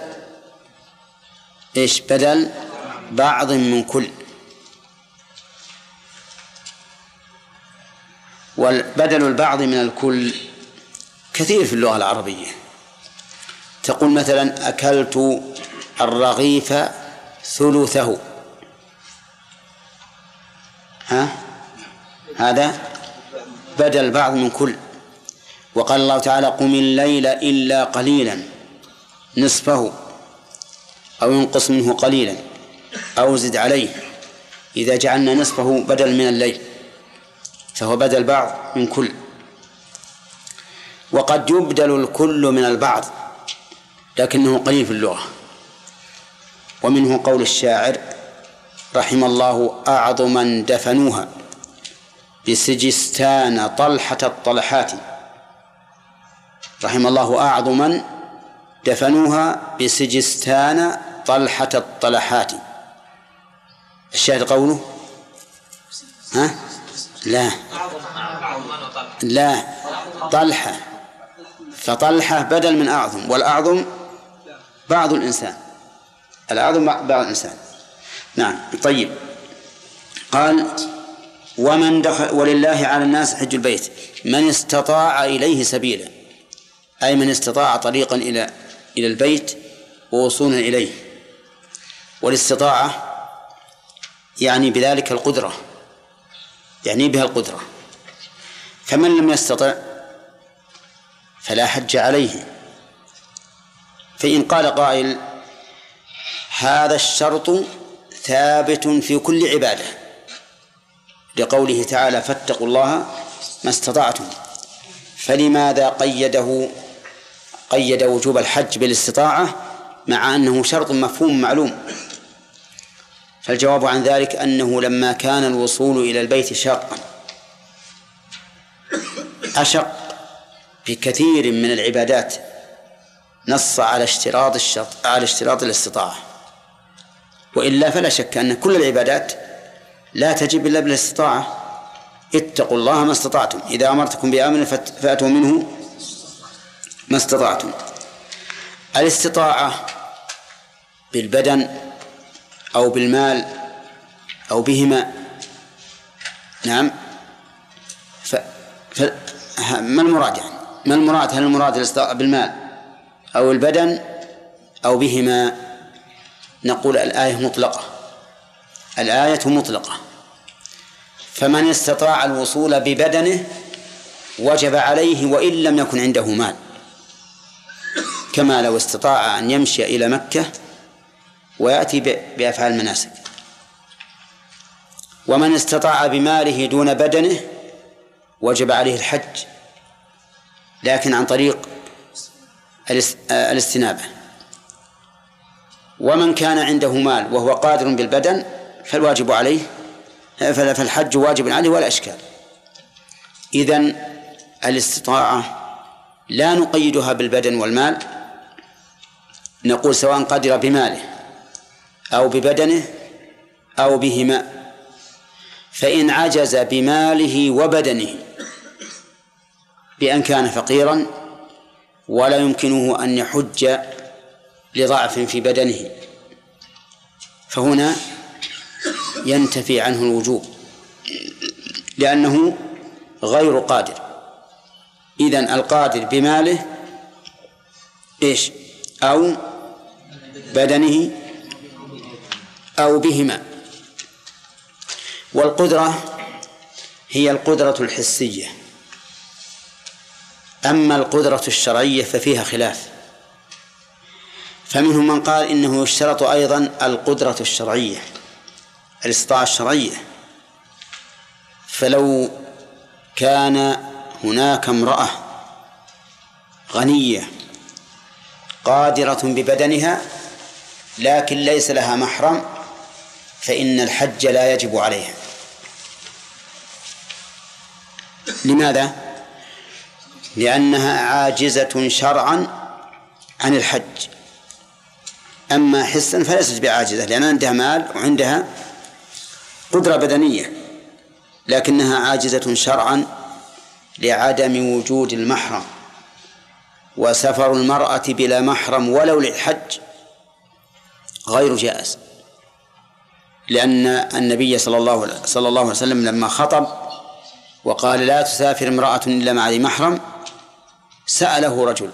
إيش؟ بدل بعض من كل. والبدل البعض من الكل. كثير في اللغة العربية. تقول مثلا أكلت الرغيف ثلثه. ها؟ هذا بدل بعض من كل. وقال الله تعالى قم الليل إلا قليلا نصفه أو ينقص منه قليلا. أو زد عليه. إذا جعلنا نصفه بدل من الليل فهو بدل بعض من كل. وقد يبدل الكل من البعض لكنه قليل في اللغة. ومنه قول الشاعر رحم الله أعظما دفنوها بسجستان طلحة الطلحات. رحم الله أعظما دفنوها بسجستان طلحة الطلحات. الشاهد قوله؟ ها؟ لا. لا. طلحة. فطلحة بدل من أعظم والأعظم بعض الإنسان. الأعظم بعض الإنسان. نعم. طيب. قال ومن دخل ولله على الناس حج البيت. من استطاع إليه سبيلا. أي من استطاع طريقا إلى إلى البيت ووصولا إليه. والاستطاعة يعني بذلك القدرة يعني بها القدرة. فمن لم يستطع فلا حج عليه. فإن قال قائل هذا الشرط ثابت في كل عبادة. لقوله تعالى فاتقوا الله ما استطعتم. فلماذا قيده قيد وجوب الحج بالاستطاعة؟ مع أنه شرط مفهوم معلوم. فالجواب عن ذلك أنه لما كان الوصول إلى البيت شاقا أشق بكثير من العبادات. نص على اشتراط الشرط على اشتراط الاستطاعة. وإلا فلا شك أن كل العبادات لا تجب إلا بالاستطاعة. اتقوا الله ما استطعتم. إذا أمرتكم بأمر فأتوا منه ما استطعتم. الاستطاعة بالبدن أو بالمال أو بهما. نعم. ف... ف... ما المراد يعني؟ ما المراد؟ هل المراد بالمال أو البدن أو بهما؟ نقول الآية مطلقة. الآية مطلقة. فمن استطاع الوصول ببدنه وجب عليه وإن لم يكن عنده مال. كما لو استطاع أن يمشي إلى مكة ويأتي بأفعال المناسك ومن استطاع بماله دون بدنه وجب عليه الحج لكن عن طريق الاستنابة. ومن كان عنده مال وهو قادر بالبدن فالواجب عليه فالحج واجب عليه ولا إشكال. إذن الاستطاعة لا نقيدها بالبدن والمال نقول سواء قدر بماله أو ببدنه أو بهما فإن عجز بماله وبدنه بأن كان فقيرا ولا يمكنه أن يحج لضعف في بدنه. فهنا ينتفي عنه الوجوب لأنه غير قادر. إذن القادر بماله إيش؟ أو بدنه أو بهما. والقدرة هي القدرة الحسية. أما القدرة الشرعية ففيها خلاف. فمنهم من قال إنه يشترط أيضا القدرة الشرعية الاستطاعة الشرعية. فلو كان هناك امرأة غنية قادرة ببدنها لكن ليس لها محرم فإن الحج لا يجب عليها. لماذا؟ لأنها عاجزة شرعا عن الحج. أما حسا فليست بعاجزة لأن عندها مال وعندها قدرة بدنية لكنها عاجزة شرعا لعدم وجود المحرم. وسفر المرأة بلا محرم ولو للحج غير جائز. لأن النبي صلى الله صلى الله عليه وسلم لما خطب وقال لا تسافر امرأة إلا مع ذي محرم سأله رجل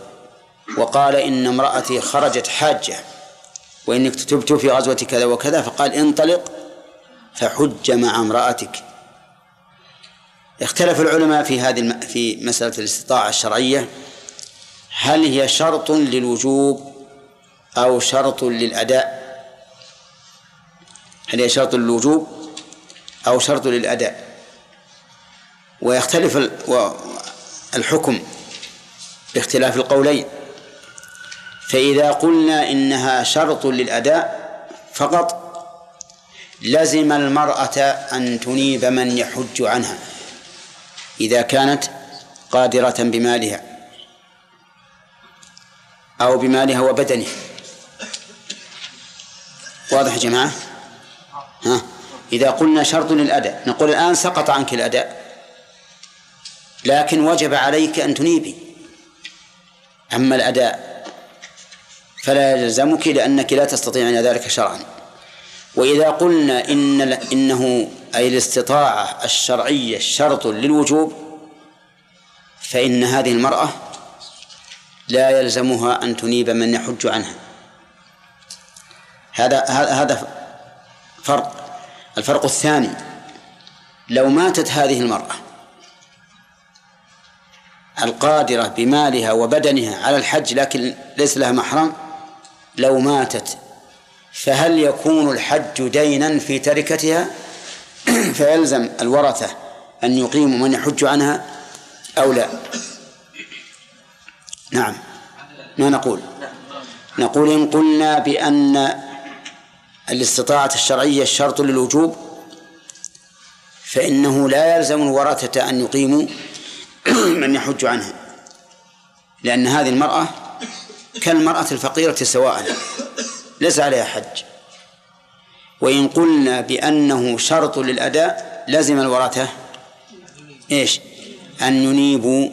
وقال إن امرأتي خرجت حاجة وإنك تبت في غزوة كذا وكذا فقال انطلق فحج مع امرأتك. اختلف العلماء في هذه في مسألة الاستطاعة الشرعية هل هي شرط للوجوب أو شرط للأداء؟ هل هي شرط للوجوب أو شرط للأداء؟ ويختلف الحكم باختلاف القولين. فإذا قلنا إنها شرط للأداء فقط لزم المرأة أن تنيب من يحج عنها إذا كانت قادرة بمالها أو بمالها وبدنها واضح يا جماعة؟ ها؟ إذا قلنا شرط للأداء نقول الآن سقط عنك الأداء لكن وجب عليك أن تنيبي. أما الأداء فلا يلزمك لأنك لا تستطيعين ذلك شرعا. وإذا قلنا إن إنه أي الاستطاعة الشرعية شرط للوجوب فإن هذه المرأة لا يلزمها أن تنيب من يحج عنها. هذا هذا فرق. الفرق الثاني لو ماتت هذه المرأة القادرة بمالها وبدنها على الحج لكن ليس لها محرم لو ماتت فهل يكون الحج دينا في تركتها؟ فيلزم الورثة أن يقيموا من يحج عنها أو لا؟ نعم. ما نقول؟ نقول إن قلنا بأن الاستطاعة الشرعية شرط للوجوب فإنه لا يلزم الورثة أن يقيموا من يحج عنها لأن هذه المرأة كالمرأة الفقيرة سواء ليس عليها حج. وإن قلنا بأنه شرط للأداء لزم الورثة إيش؟ أن ينيبوا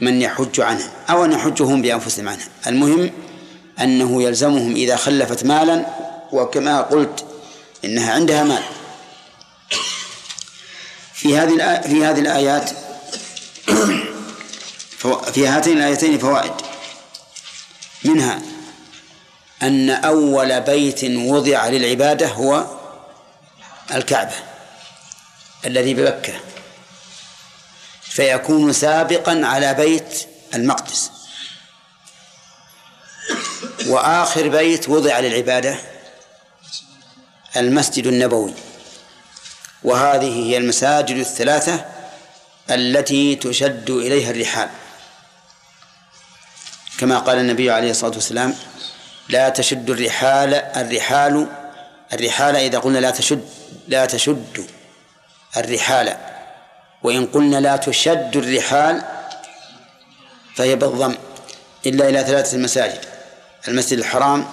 من يحج عنها أو أن يحجهم بأنفسهم عنها المهم أنه يلزمهم إذا خلفت مالا وكما قلت إنها عندها مال. في هذه في هذه الآيات في هاتين الآيتين فوائد. منها أن أول بيت وضع للعبادة هو الكعبة الذي بمكة. فيكون سابقا على بيت المقدس. وآخر بيت وضع للعبادة المسجد النبوي. وهذه هي المساجد الثلاثة التي تشد إليها الرحال. كما قال النبي عليه الصلاة والسلام لا تشد الرحال الرحال الرحال إذا قلنا لا تشد لا تشد الرحال. وإن قلنا لا تشد الرحال فهي بالضم إلا إلى ثلاثة مساجد المسجد الحرام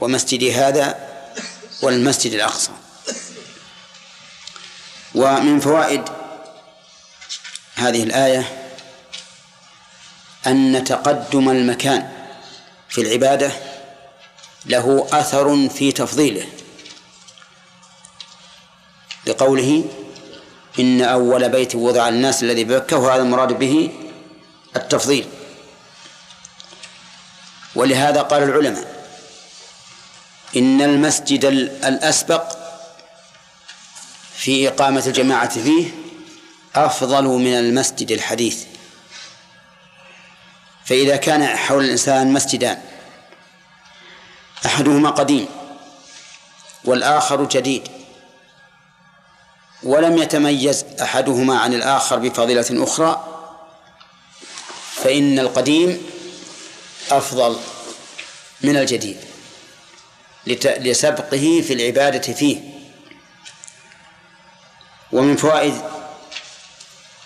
ومسجد هذا والمسجد الأقصى. ومن فوائد هذه الآية أن تقدم المكان في العبادة له أثر في تفضيله. لقوله إن أول بيت وضع الناس الذي ببكة وهذا المراد به التفضيل. ولهذا قال العلماء إن المسجد الأسبق في إقامة الجماعة فيه أفضل من المسجد الحديث. فإذا كان حول الإنسان مسجدان أحدهما قديم والآخر جديد ولم يتميز أحدهما عن الآخر بفضيلة أخرى فإن القديم أفضل من الجديد. لسبقه في العبادة فيه. ومن فوائد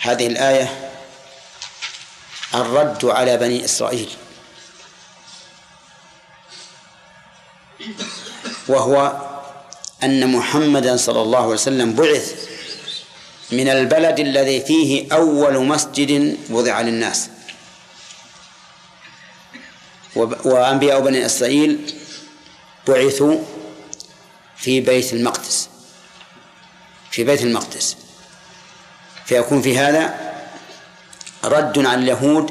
هذه الآية الرد على بني إسرائيل. وهو أن محمدا صلى الله عليه وسلم بعث من البلد الذي فيه أول مسجد وضع للناس. وأنبياء بني إسرائيل بعثوا في بيت المقدس في بيت المقدس. فيكون في هذا رد على اليهود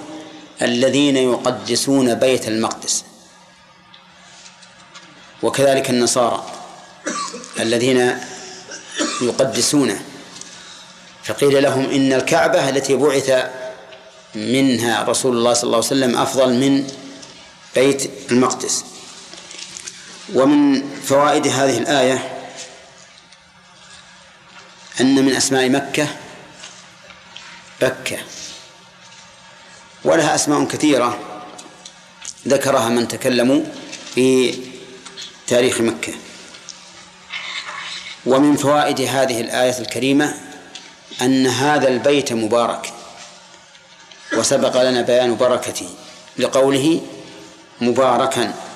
الذين يقدسون بيت المقدس. وكذلك النصارى الذين يقدسونه فقيل لهم إن الكعبة التي بعث منها رسول الله صلى الله عليه وسلم أفضل من بيت المقدس. ومن فوائد هذه الآية أن من أسماء مكة بكة ولها أسماء كثيرة ذكرها من تكلموا في تاريخ مكة. ومن فوائد هذه الآية الكريمة أن هذا البيت مبارك وسبق لنا بيان بركته لقوله مباركا.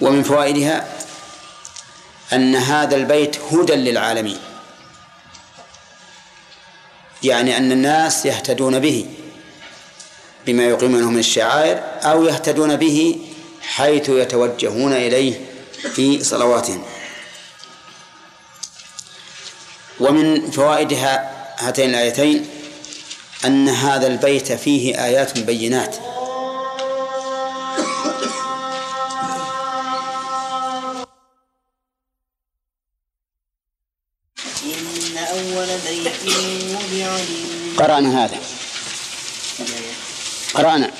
ومن فوائدها أن هذا البيت هدى للعالمين. يعني أن الناس يهتدون به بما يقيمونه من الشعائر أو يهتدون به حيث يتوجهون إليه في صلواتهم. ومن فوائدها هاتين الآيتين أن هذا البيت فيه آيات بينات. قرأنا هذا. قرأنا.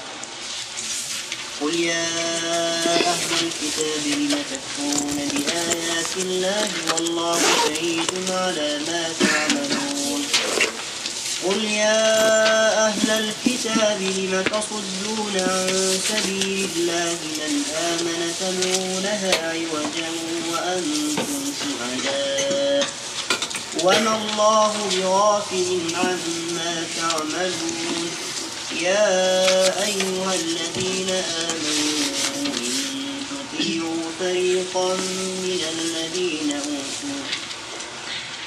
قل يا أهل الكتاب لم تكفرون بآيات الله والله شهيد على ما تعملون. قل يا أهل الكتاب لم تصدون عن سبيل الله من آمن تبغونها عوجا وأنتم شهداء؟ وما الله بغافل عما تعملون. يا أيها الذين آمنوا إن تطيعوا فريقا من الذين أوتوا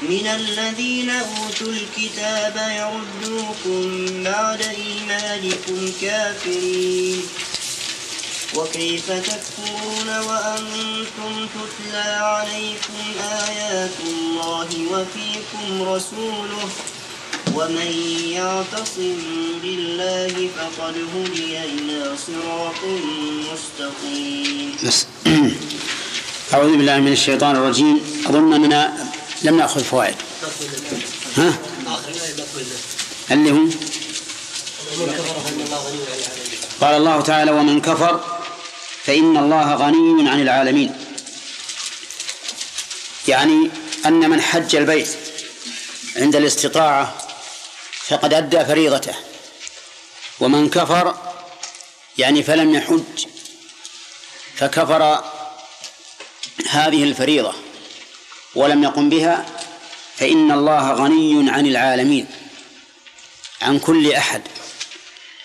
من الذين أوتوا الكتاب يردوكم بعد إيمانكم كافرين. وكيف تكفرون وأنتم تتلى عليكم آيات الله وفيكم رسوله ومن يعتصم بالله فقد هدي إلى صراط مستقيم. أعوذ بالله من الشيطان الرجيم. أظن أننا لم نأخذ فوائد. ها؟ اللي هم؟ قال الله تعالى ومن كفر فإن الله غني عن العالمين. يعني أن من حج البيت عند الاستطاعة فقد أدى فريضته ومن كفر يعني فلم يحج فكفر هذه الفريضة ولم يقم بها فإن الله غني عن العالمين عن كل أحد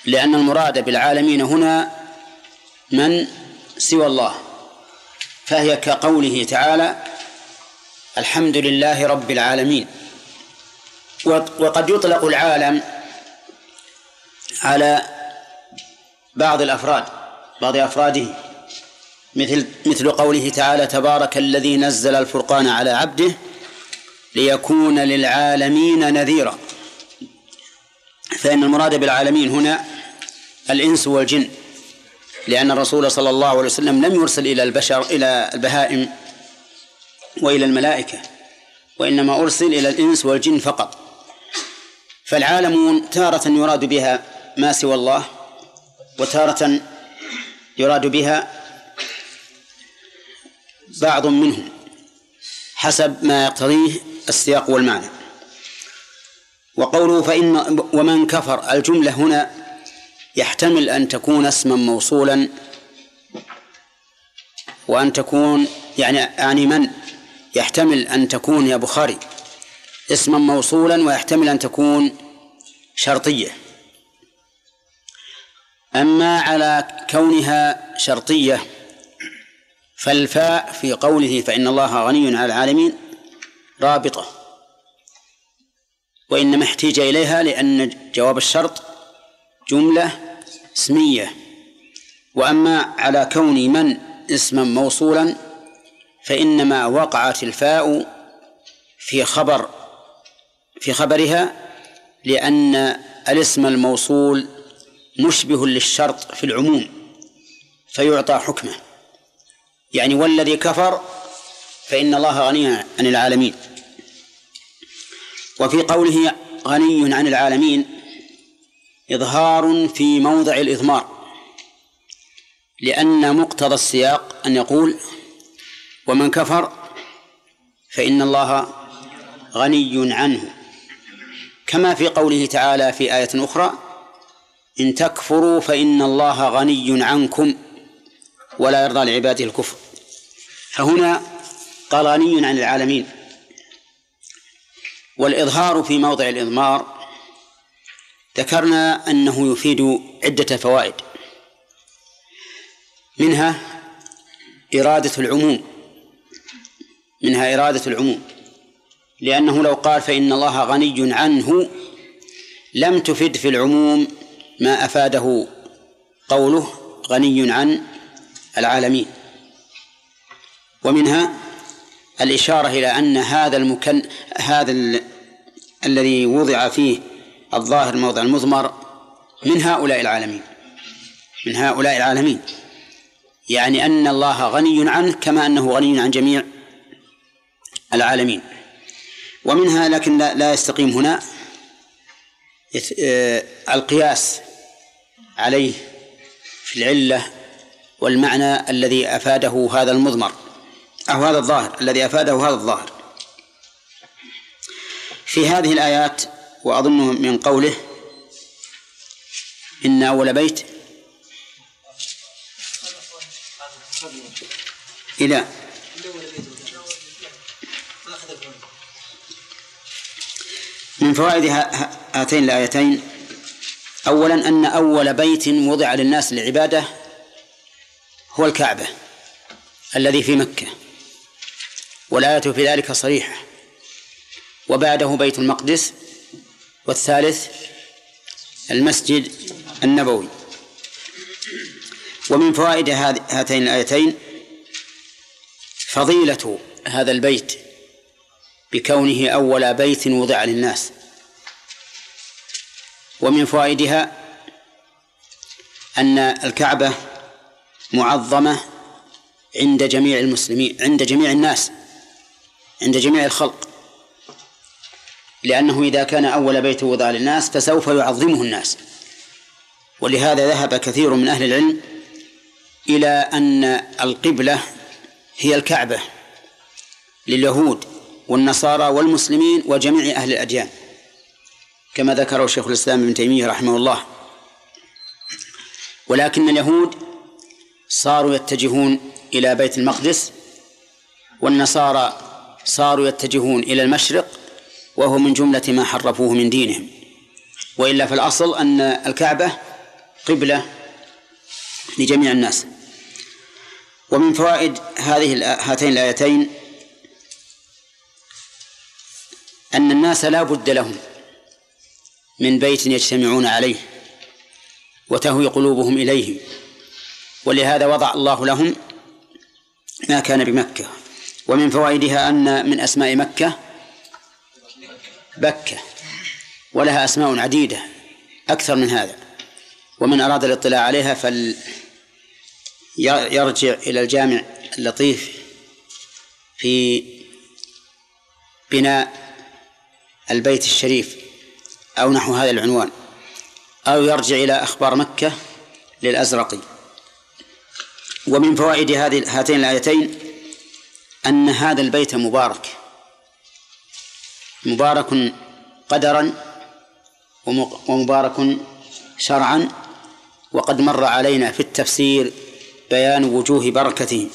لأن المراد بالعالمين هنا من سوى الله. فهي كقوله تعالى الحمد لله رب العالمين. وقد يطلق العالم على بعض الأفراد بعض أفراده. مثل مثل قوله تعالى تبارك الذي نزل الفرقان على عبده ليكون للعالمين نذيرا. فإن المراد بالعالمين هنا الإنس والجن. لأن الرسول صلى الله عليه وسلم لم يرسل إلى البشر إلى البهائم وإلى الملائكة وإنما أرسل إلى الإنس والجن فقط. فالعالمون تارة يراد بها ما سوى الله وتارة يراد بها بعض منهم حسب ما يقتضيه السياق والمعنى. وقوله فإن ومن كفر الجملة هنا يحتمل أن تكون اسما موصولا وأن تكون يعني يعني من يحتمل أن تكون يا بخاري اسما موصولا ويحتمل أن تكون شرطية. أما على كونها شرطية فالفاء في قوله فإن الله غني عن العالمين رابطة. وإنما احتيج إليها لأن جواب الشرط جملة اسمية. وأما على كون من اسما موصولا فإنما وقعت الفاء في خبر في خبرها لأن الاسم الموصول مشبه للشرط في العموم فيعطى حكمه. يعني والذي كفر فإن الله غني عن العالمين. وفي قوله غني عن العالمين إظهار في موضع الإضمار لأن مقتضى السياق أن يقول ومن كفر فإن الله غني عنه. كما في قوله تعالى في آية أخرى إن تكفروا فإن الله غني عنكم ولا يرضى لعباده الكفر. فهنا قال غني عن العالمين. والإظهار في موضع الإضمار ذكرنا أنه يفيد عدة فوائد. منها إرادة العموم. منها إرادة العموم. لأنه لو قال فإن الله غني عنه لم تفد في العموم ما أفاده قوله غني عن العالمين. ومنها الإشارة إلى أن هذا المكن هذا ال... الذي وضع فيه الظاهر موضع المضمر من هؤلاء العالمين. من هؤلاء العالمين. يعني أن الله غني عنه كما أنه غني عن جميع العالمين. ومنها لكن لا, يستقيم هنا آه، القياس عليه في العلة والمعنى الذي أفاده هذا المضمر أو هذا الظاهر الذي أفاده هذا الظاهر. في هذه الآيات وأظن من قوله إن أول بيت إلى من فوائد هاتين الآيتين. أولا أن أول بيت وضع للناس للعبادة هو الكعبة الذي في مكة والآية في ذلك صريحة. وبعده بيت المقدس والثالث المسجد النبوي. ومن فوائد هاتين الآيتين فضيلة هذا البيت بكونه أول بيت وضع للناس. ومن فوائدها أن الكعبة معظمة عند جميع المسلمين عند جميع الناس عند جميع الخلق. لأنه إذا كان أول بيت وضع للناس فسوف يعظمه الناس. ولهذا ذهب كثير من أهل العلم إلى أن القبلة هي الكعبة لليهود والنصارى والمسلمين وجميع أهل الأديان. كما ذكره شيخ الإسلام ابن تيمية رحمه الله. ولكن اليهود صاروا يتجهون إلى بيت المقدس والنصارى صاروا يتجهون إلى المشرق وهو من جملة ما حرفوه من دينهم. وإلا في الأصل أن الكعبة قبلة لجميع الناس. ومن فوائد هذه هاتين الآيتين أن الناس لا بد لهم من بيت يجتمعون عليه وتهوي قلوبهم إليه. ولهذا وضع الله لهم ما كان بمكة. ومن فوائدها أن من أسماء مكة بكة ولها أسماء عديدة أكثر من هذا. ومن أراد الاطلاع عليها فل يرجع إلى الجامع اللطيف في بناء البيت الشريف أو نحو هذا العنوان أو يرجع إلى أخبار مكة للأزرقي ومن فوائد هذه هاتين الآيتين أن هذا البيت مبارك. مبارك قدرا ومبارك شرعا. وقد مر علينا في التفسير بيان وجوه بركته.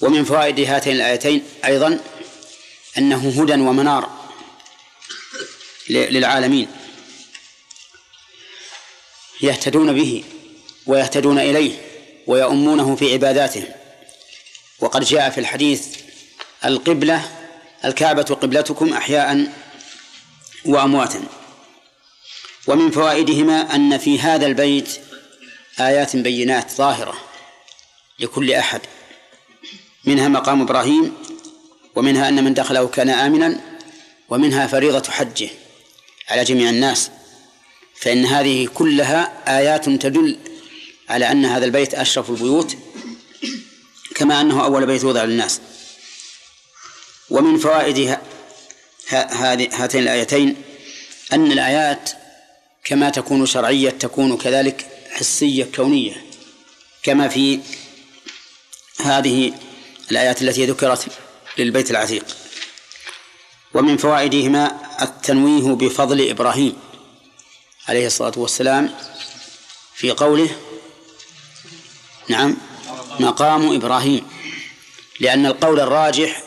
ومن فوائد هاتين الآيتين أيضا أنه هدى ومنار للعالمين يهتدون به ويهتدون إليه ويؤمونه في عباداتهم وقد جاء في الحديث القبلة الكعبة قبلتكم أحياء وأمواتا. ومن فوائدهما أن في هذا البيت آيات بينات ظاهرة لكل أحد. منها مقام إبراهيم ومنها أن من دخله كان آمنا ومنها فريضة حجه على جميع الناس. فإن هذه كلها آيات تدل على أن هذا البيت أشرف البيوت كما أنه أول بيت وضع للناس. ومن فوائد هاتين الآيتين أن الآيات كما تكون شرعية تكون كذلك حسية كونية كما في هذه الآيات التي ذكرت للبيت العتيق. ومن فوائدهما التنويه بفضل إبراهيم عليه الصلاة والسلام في قوله نعم مقام إبراهيم لأن القول الراجح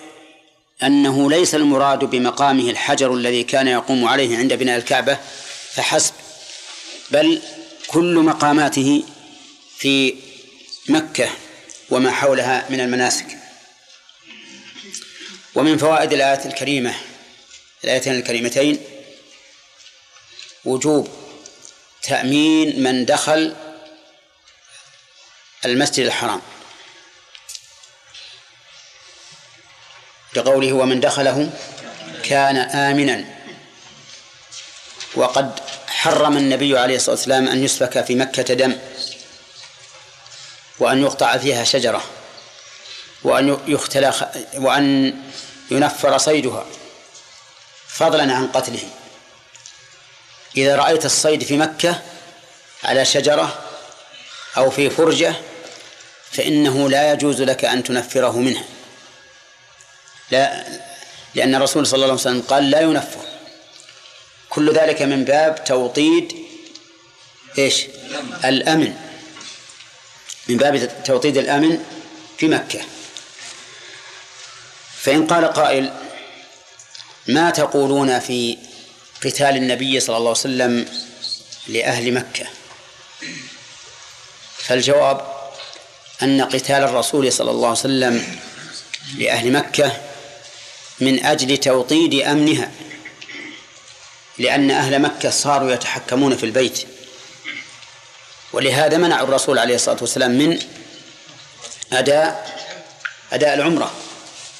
أنه ليس المراد بمقامه الحجر الذي كان يقوم عليه عند بناء الكعبة فحسب بل كل مقاماته في مكة وما حولها من المناسك. ومن فوائد الآية الكريمة الآيتين الكريمتين وجوب تأمين من دخل المسجد الحرام. لقوله ومن دخله كان آمنا. وقد حرم النبي عليه الصلاة والسلام أن يسفك في مكة دم وأن يقطع فيها شجرة وأن يختلى وأن ينفر صيدها فضلا عن قتله. إذا رأيت الصيد في مكة على شجرة أو في فرجة فإنه لا يجوز لك أن تنفره منها. لا لأن الرسول صلى الله عليه وسلم قال لا ينفر. كل ذلك من باب توطيد إيش؟ الأمن. من باب توطيد الأمن في مكة. فإن قال قائل ما تقولون في قتال النبي صلى الله عليه وسلم لأهل مكة؟ فالجواب أن قتال الرسول صلى الله عليه وسلم لأهل مكة من أجل توطيد أمنها لأن أهل مكة صاروا يتحكمون في البيت. ولهذا منع الرسول عليه الصلاة والسلام من أداء أداء العمرة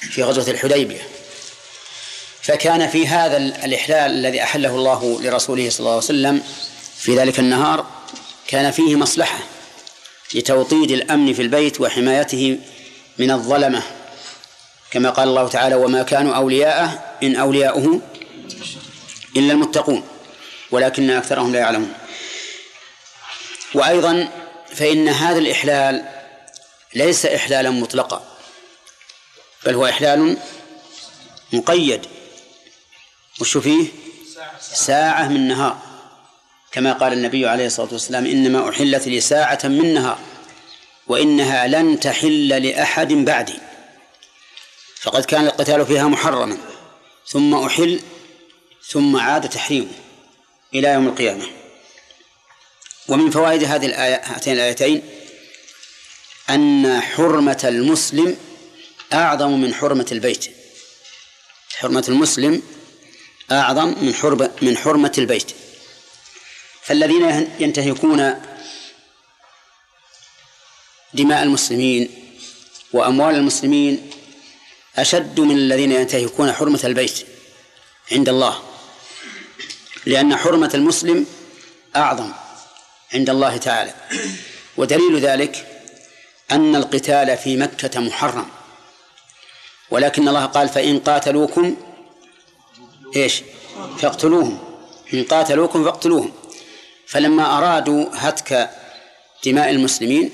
في غزوة الحديبية. فكان في هذا الإحلال الذي أحله الله لرسوله صلى الله عليه وسلم في ذلك النهار كان فيه مصلحة لتوطيد الأمن في البيت وحمايته من الظلمة. كما قال الله تعالى وما كانوا أولياءه إن أولياؤه إلا المتقون ولكن أكثرهم لا يعلمون. وأيضا فإن هذا الإحلال ليس إحلالا مطلقا بل هو إحلال مقيد. وش فيه؟ ساعة من نهار. كما قال النبي عليه الصلاة والسلام إنما أحلت لي ساعة من نهار وإنها لن تحل لأحد بعدي. فقد كان القتال فيها محرما ثم أحل ثم عاد تحريمه إلى يوم القيامة. ومن فوائد هذه الآية هاتين الآيتين أن حرمة المسلم أعظم من حرمة البيت. حرمة المسلم أعظم من حرمة من حرمة البيت. فالذين ينتهكون دماء المسلمين وأموال المسلمين أشد من الذين ينتهكون حرمة البيت عند الله لأن حرمة المسلم أعظم عند الله تعالى. ودليل ذلك أن القتال في مكة محرم. ولكن الله قال فإن قاتلوكم إيش؟ فاقتلوهم. إن قاتلوكم فاقتلوهم. فلما أرادوا هتك دماء المسلمين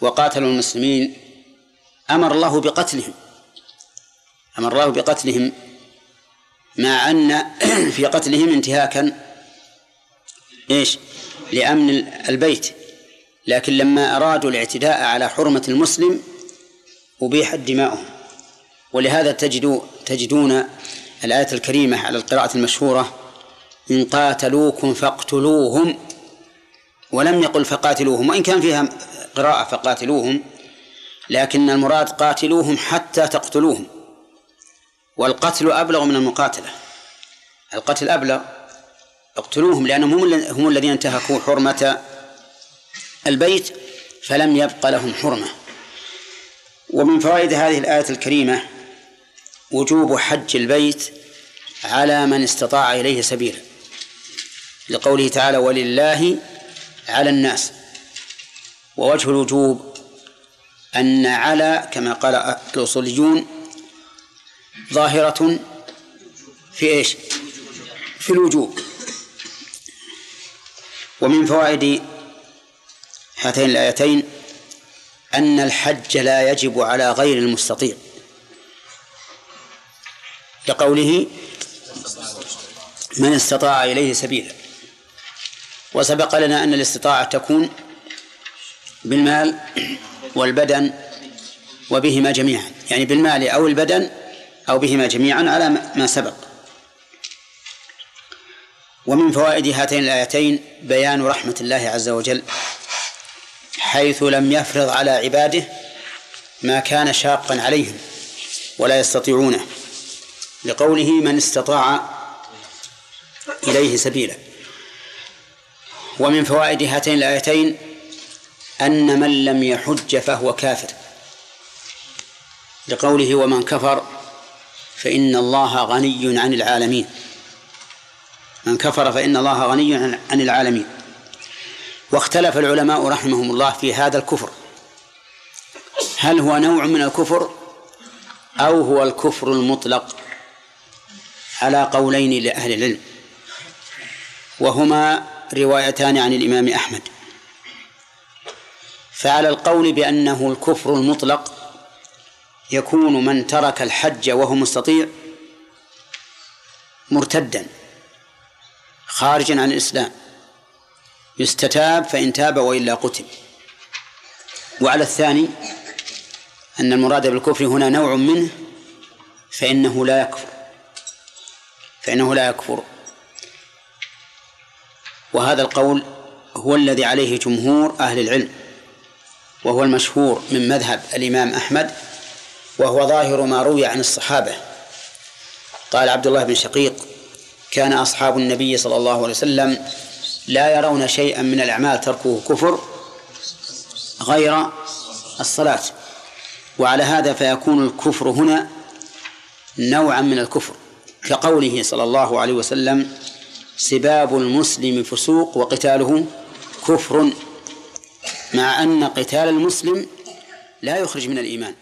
وقاتلوا المسلمين أمر الله بقتلهم. أمر الله بقتلهم مع أن في قتلهم انتهاكا إيش؟ لأمن البيت. لكن لما أرادوا الاعتداء على حرمة المسلم أبيحت دماؤهم. ولهذا تجدوا تجدون الآية الكريمة على القراءة المشهورة إن قاتلوكم فاقتلوهم ولم يقل فقاتلوهم وإن كان فيها قراءة فقاتلوهم لكن المراد قاتلوهم حتى تقتلوهم. والقتل أبلغ من المقاتلة. القتل أبلغ. اقتلوهم لأنهم هم الذين انتهكوا حرمة البيت فلم يبق لهم حرمة. ومن فوائد هذه الآية الكريمة وجوب حج البيت على من استطاع إليه سبيلا. لقوله تعالى ولله على الناس ووجه الوجوب أن على كما قال الأصوليون ظاهرة في إيش؟ في الوجوب ومن فوائد هاتين الآيتين أن الحج لا يجب على غير المستطيع. لقوله من استطاع إليه سبيلا وسبق لنا أن الاستطاعة تكون بالمال والبدن وبهما جميعا. يعني بالمال أو البدن أو بهما جميعا على ما سبق. ومن فوائد هاتين الآيتين بيان رحمة الله عز وجل حيث لم يفرض على عباده ما كان شاقا عليهم ولا يستطيعونه لقوله من استطاع إليه سبيلا. ومن فوائد هاتين الآيتين أن من لم يحج فهو كافر لقوله ومن كفر فإن الله غني عن العالمين. من كفر فإن الله غني عن العالمين. واختلف العلماء رحمهم الله في هذا الكفر. هل هو نوع من الكفر أو هو الكفر المطلق على قولين لأهل العلم؟ وهما روايتان عن الإمام أحمد. فعلى القول بأنه الكفر المطلق يكون من ترك الحج وهو مستطيع مرتدا خارجا عن الإسلام. يستتاب فإن تاب وإلا قتل. وعلى الثاني أن المراد بالكفر هنا نوع منه فإنه لا يكفر. فإنه لا يكفر. وهذا القول هو الذي عليه جمهور أهل العلم وهو المشهور من مذهب الإمام أحمد وهو ظاهر ما روي عن الصحابة. قال عبد الله بن شقيق كان أصحاب النبي صلى الله عليه وسلم لا يرون شيئا من الأعمال تركه كفر غير الصلاة. وعلى هذا فيكون الكفر هنا نوعا من الكفر كقوله صلى الله عليه وسلم سباب المسلم فسوق وقتاله كفر. مع أن قتال المسلم لا يخرج من الإيمان.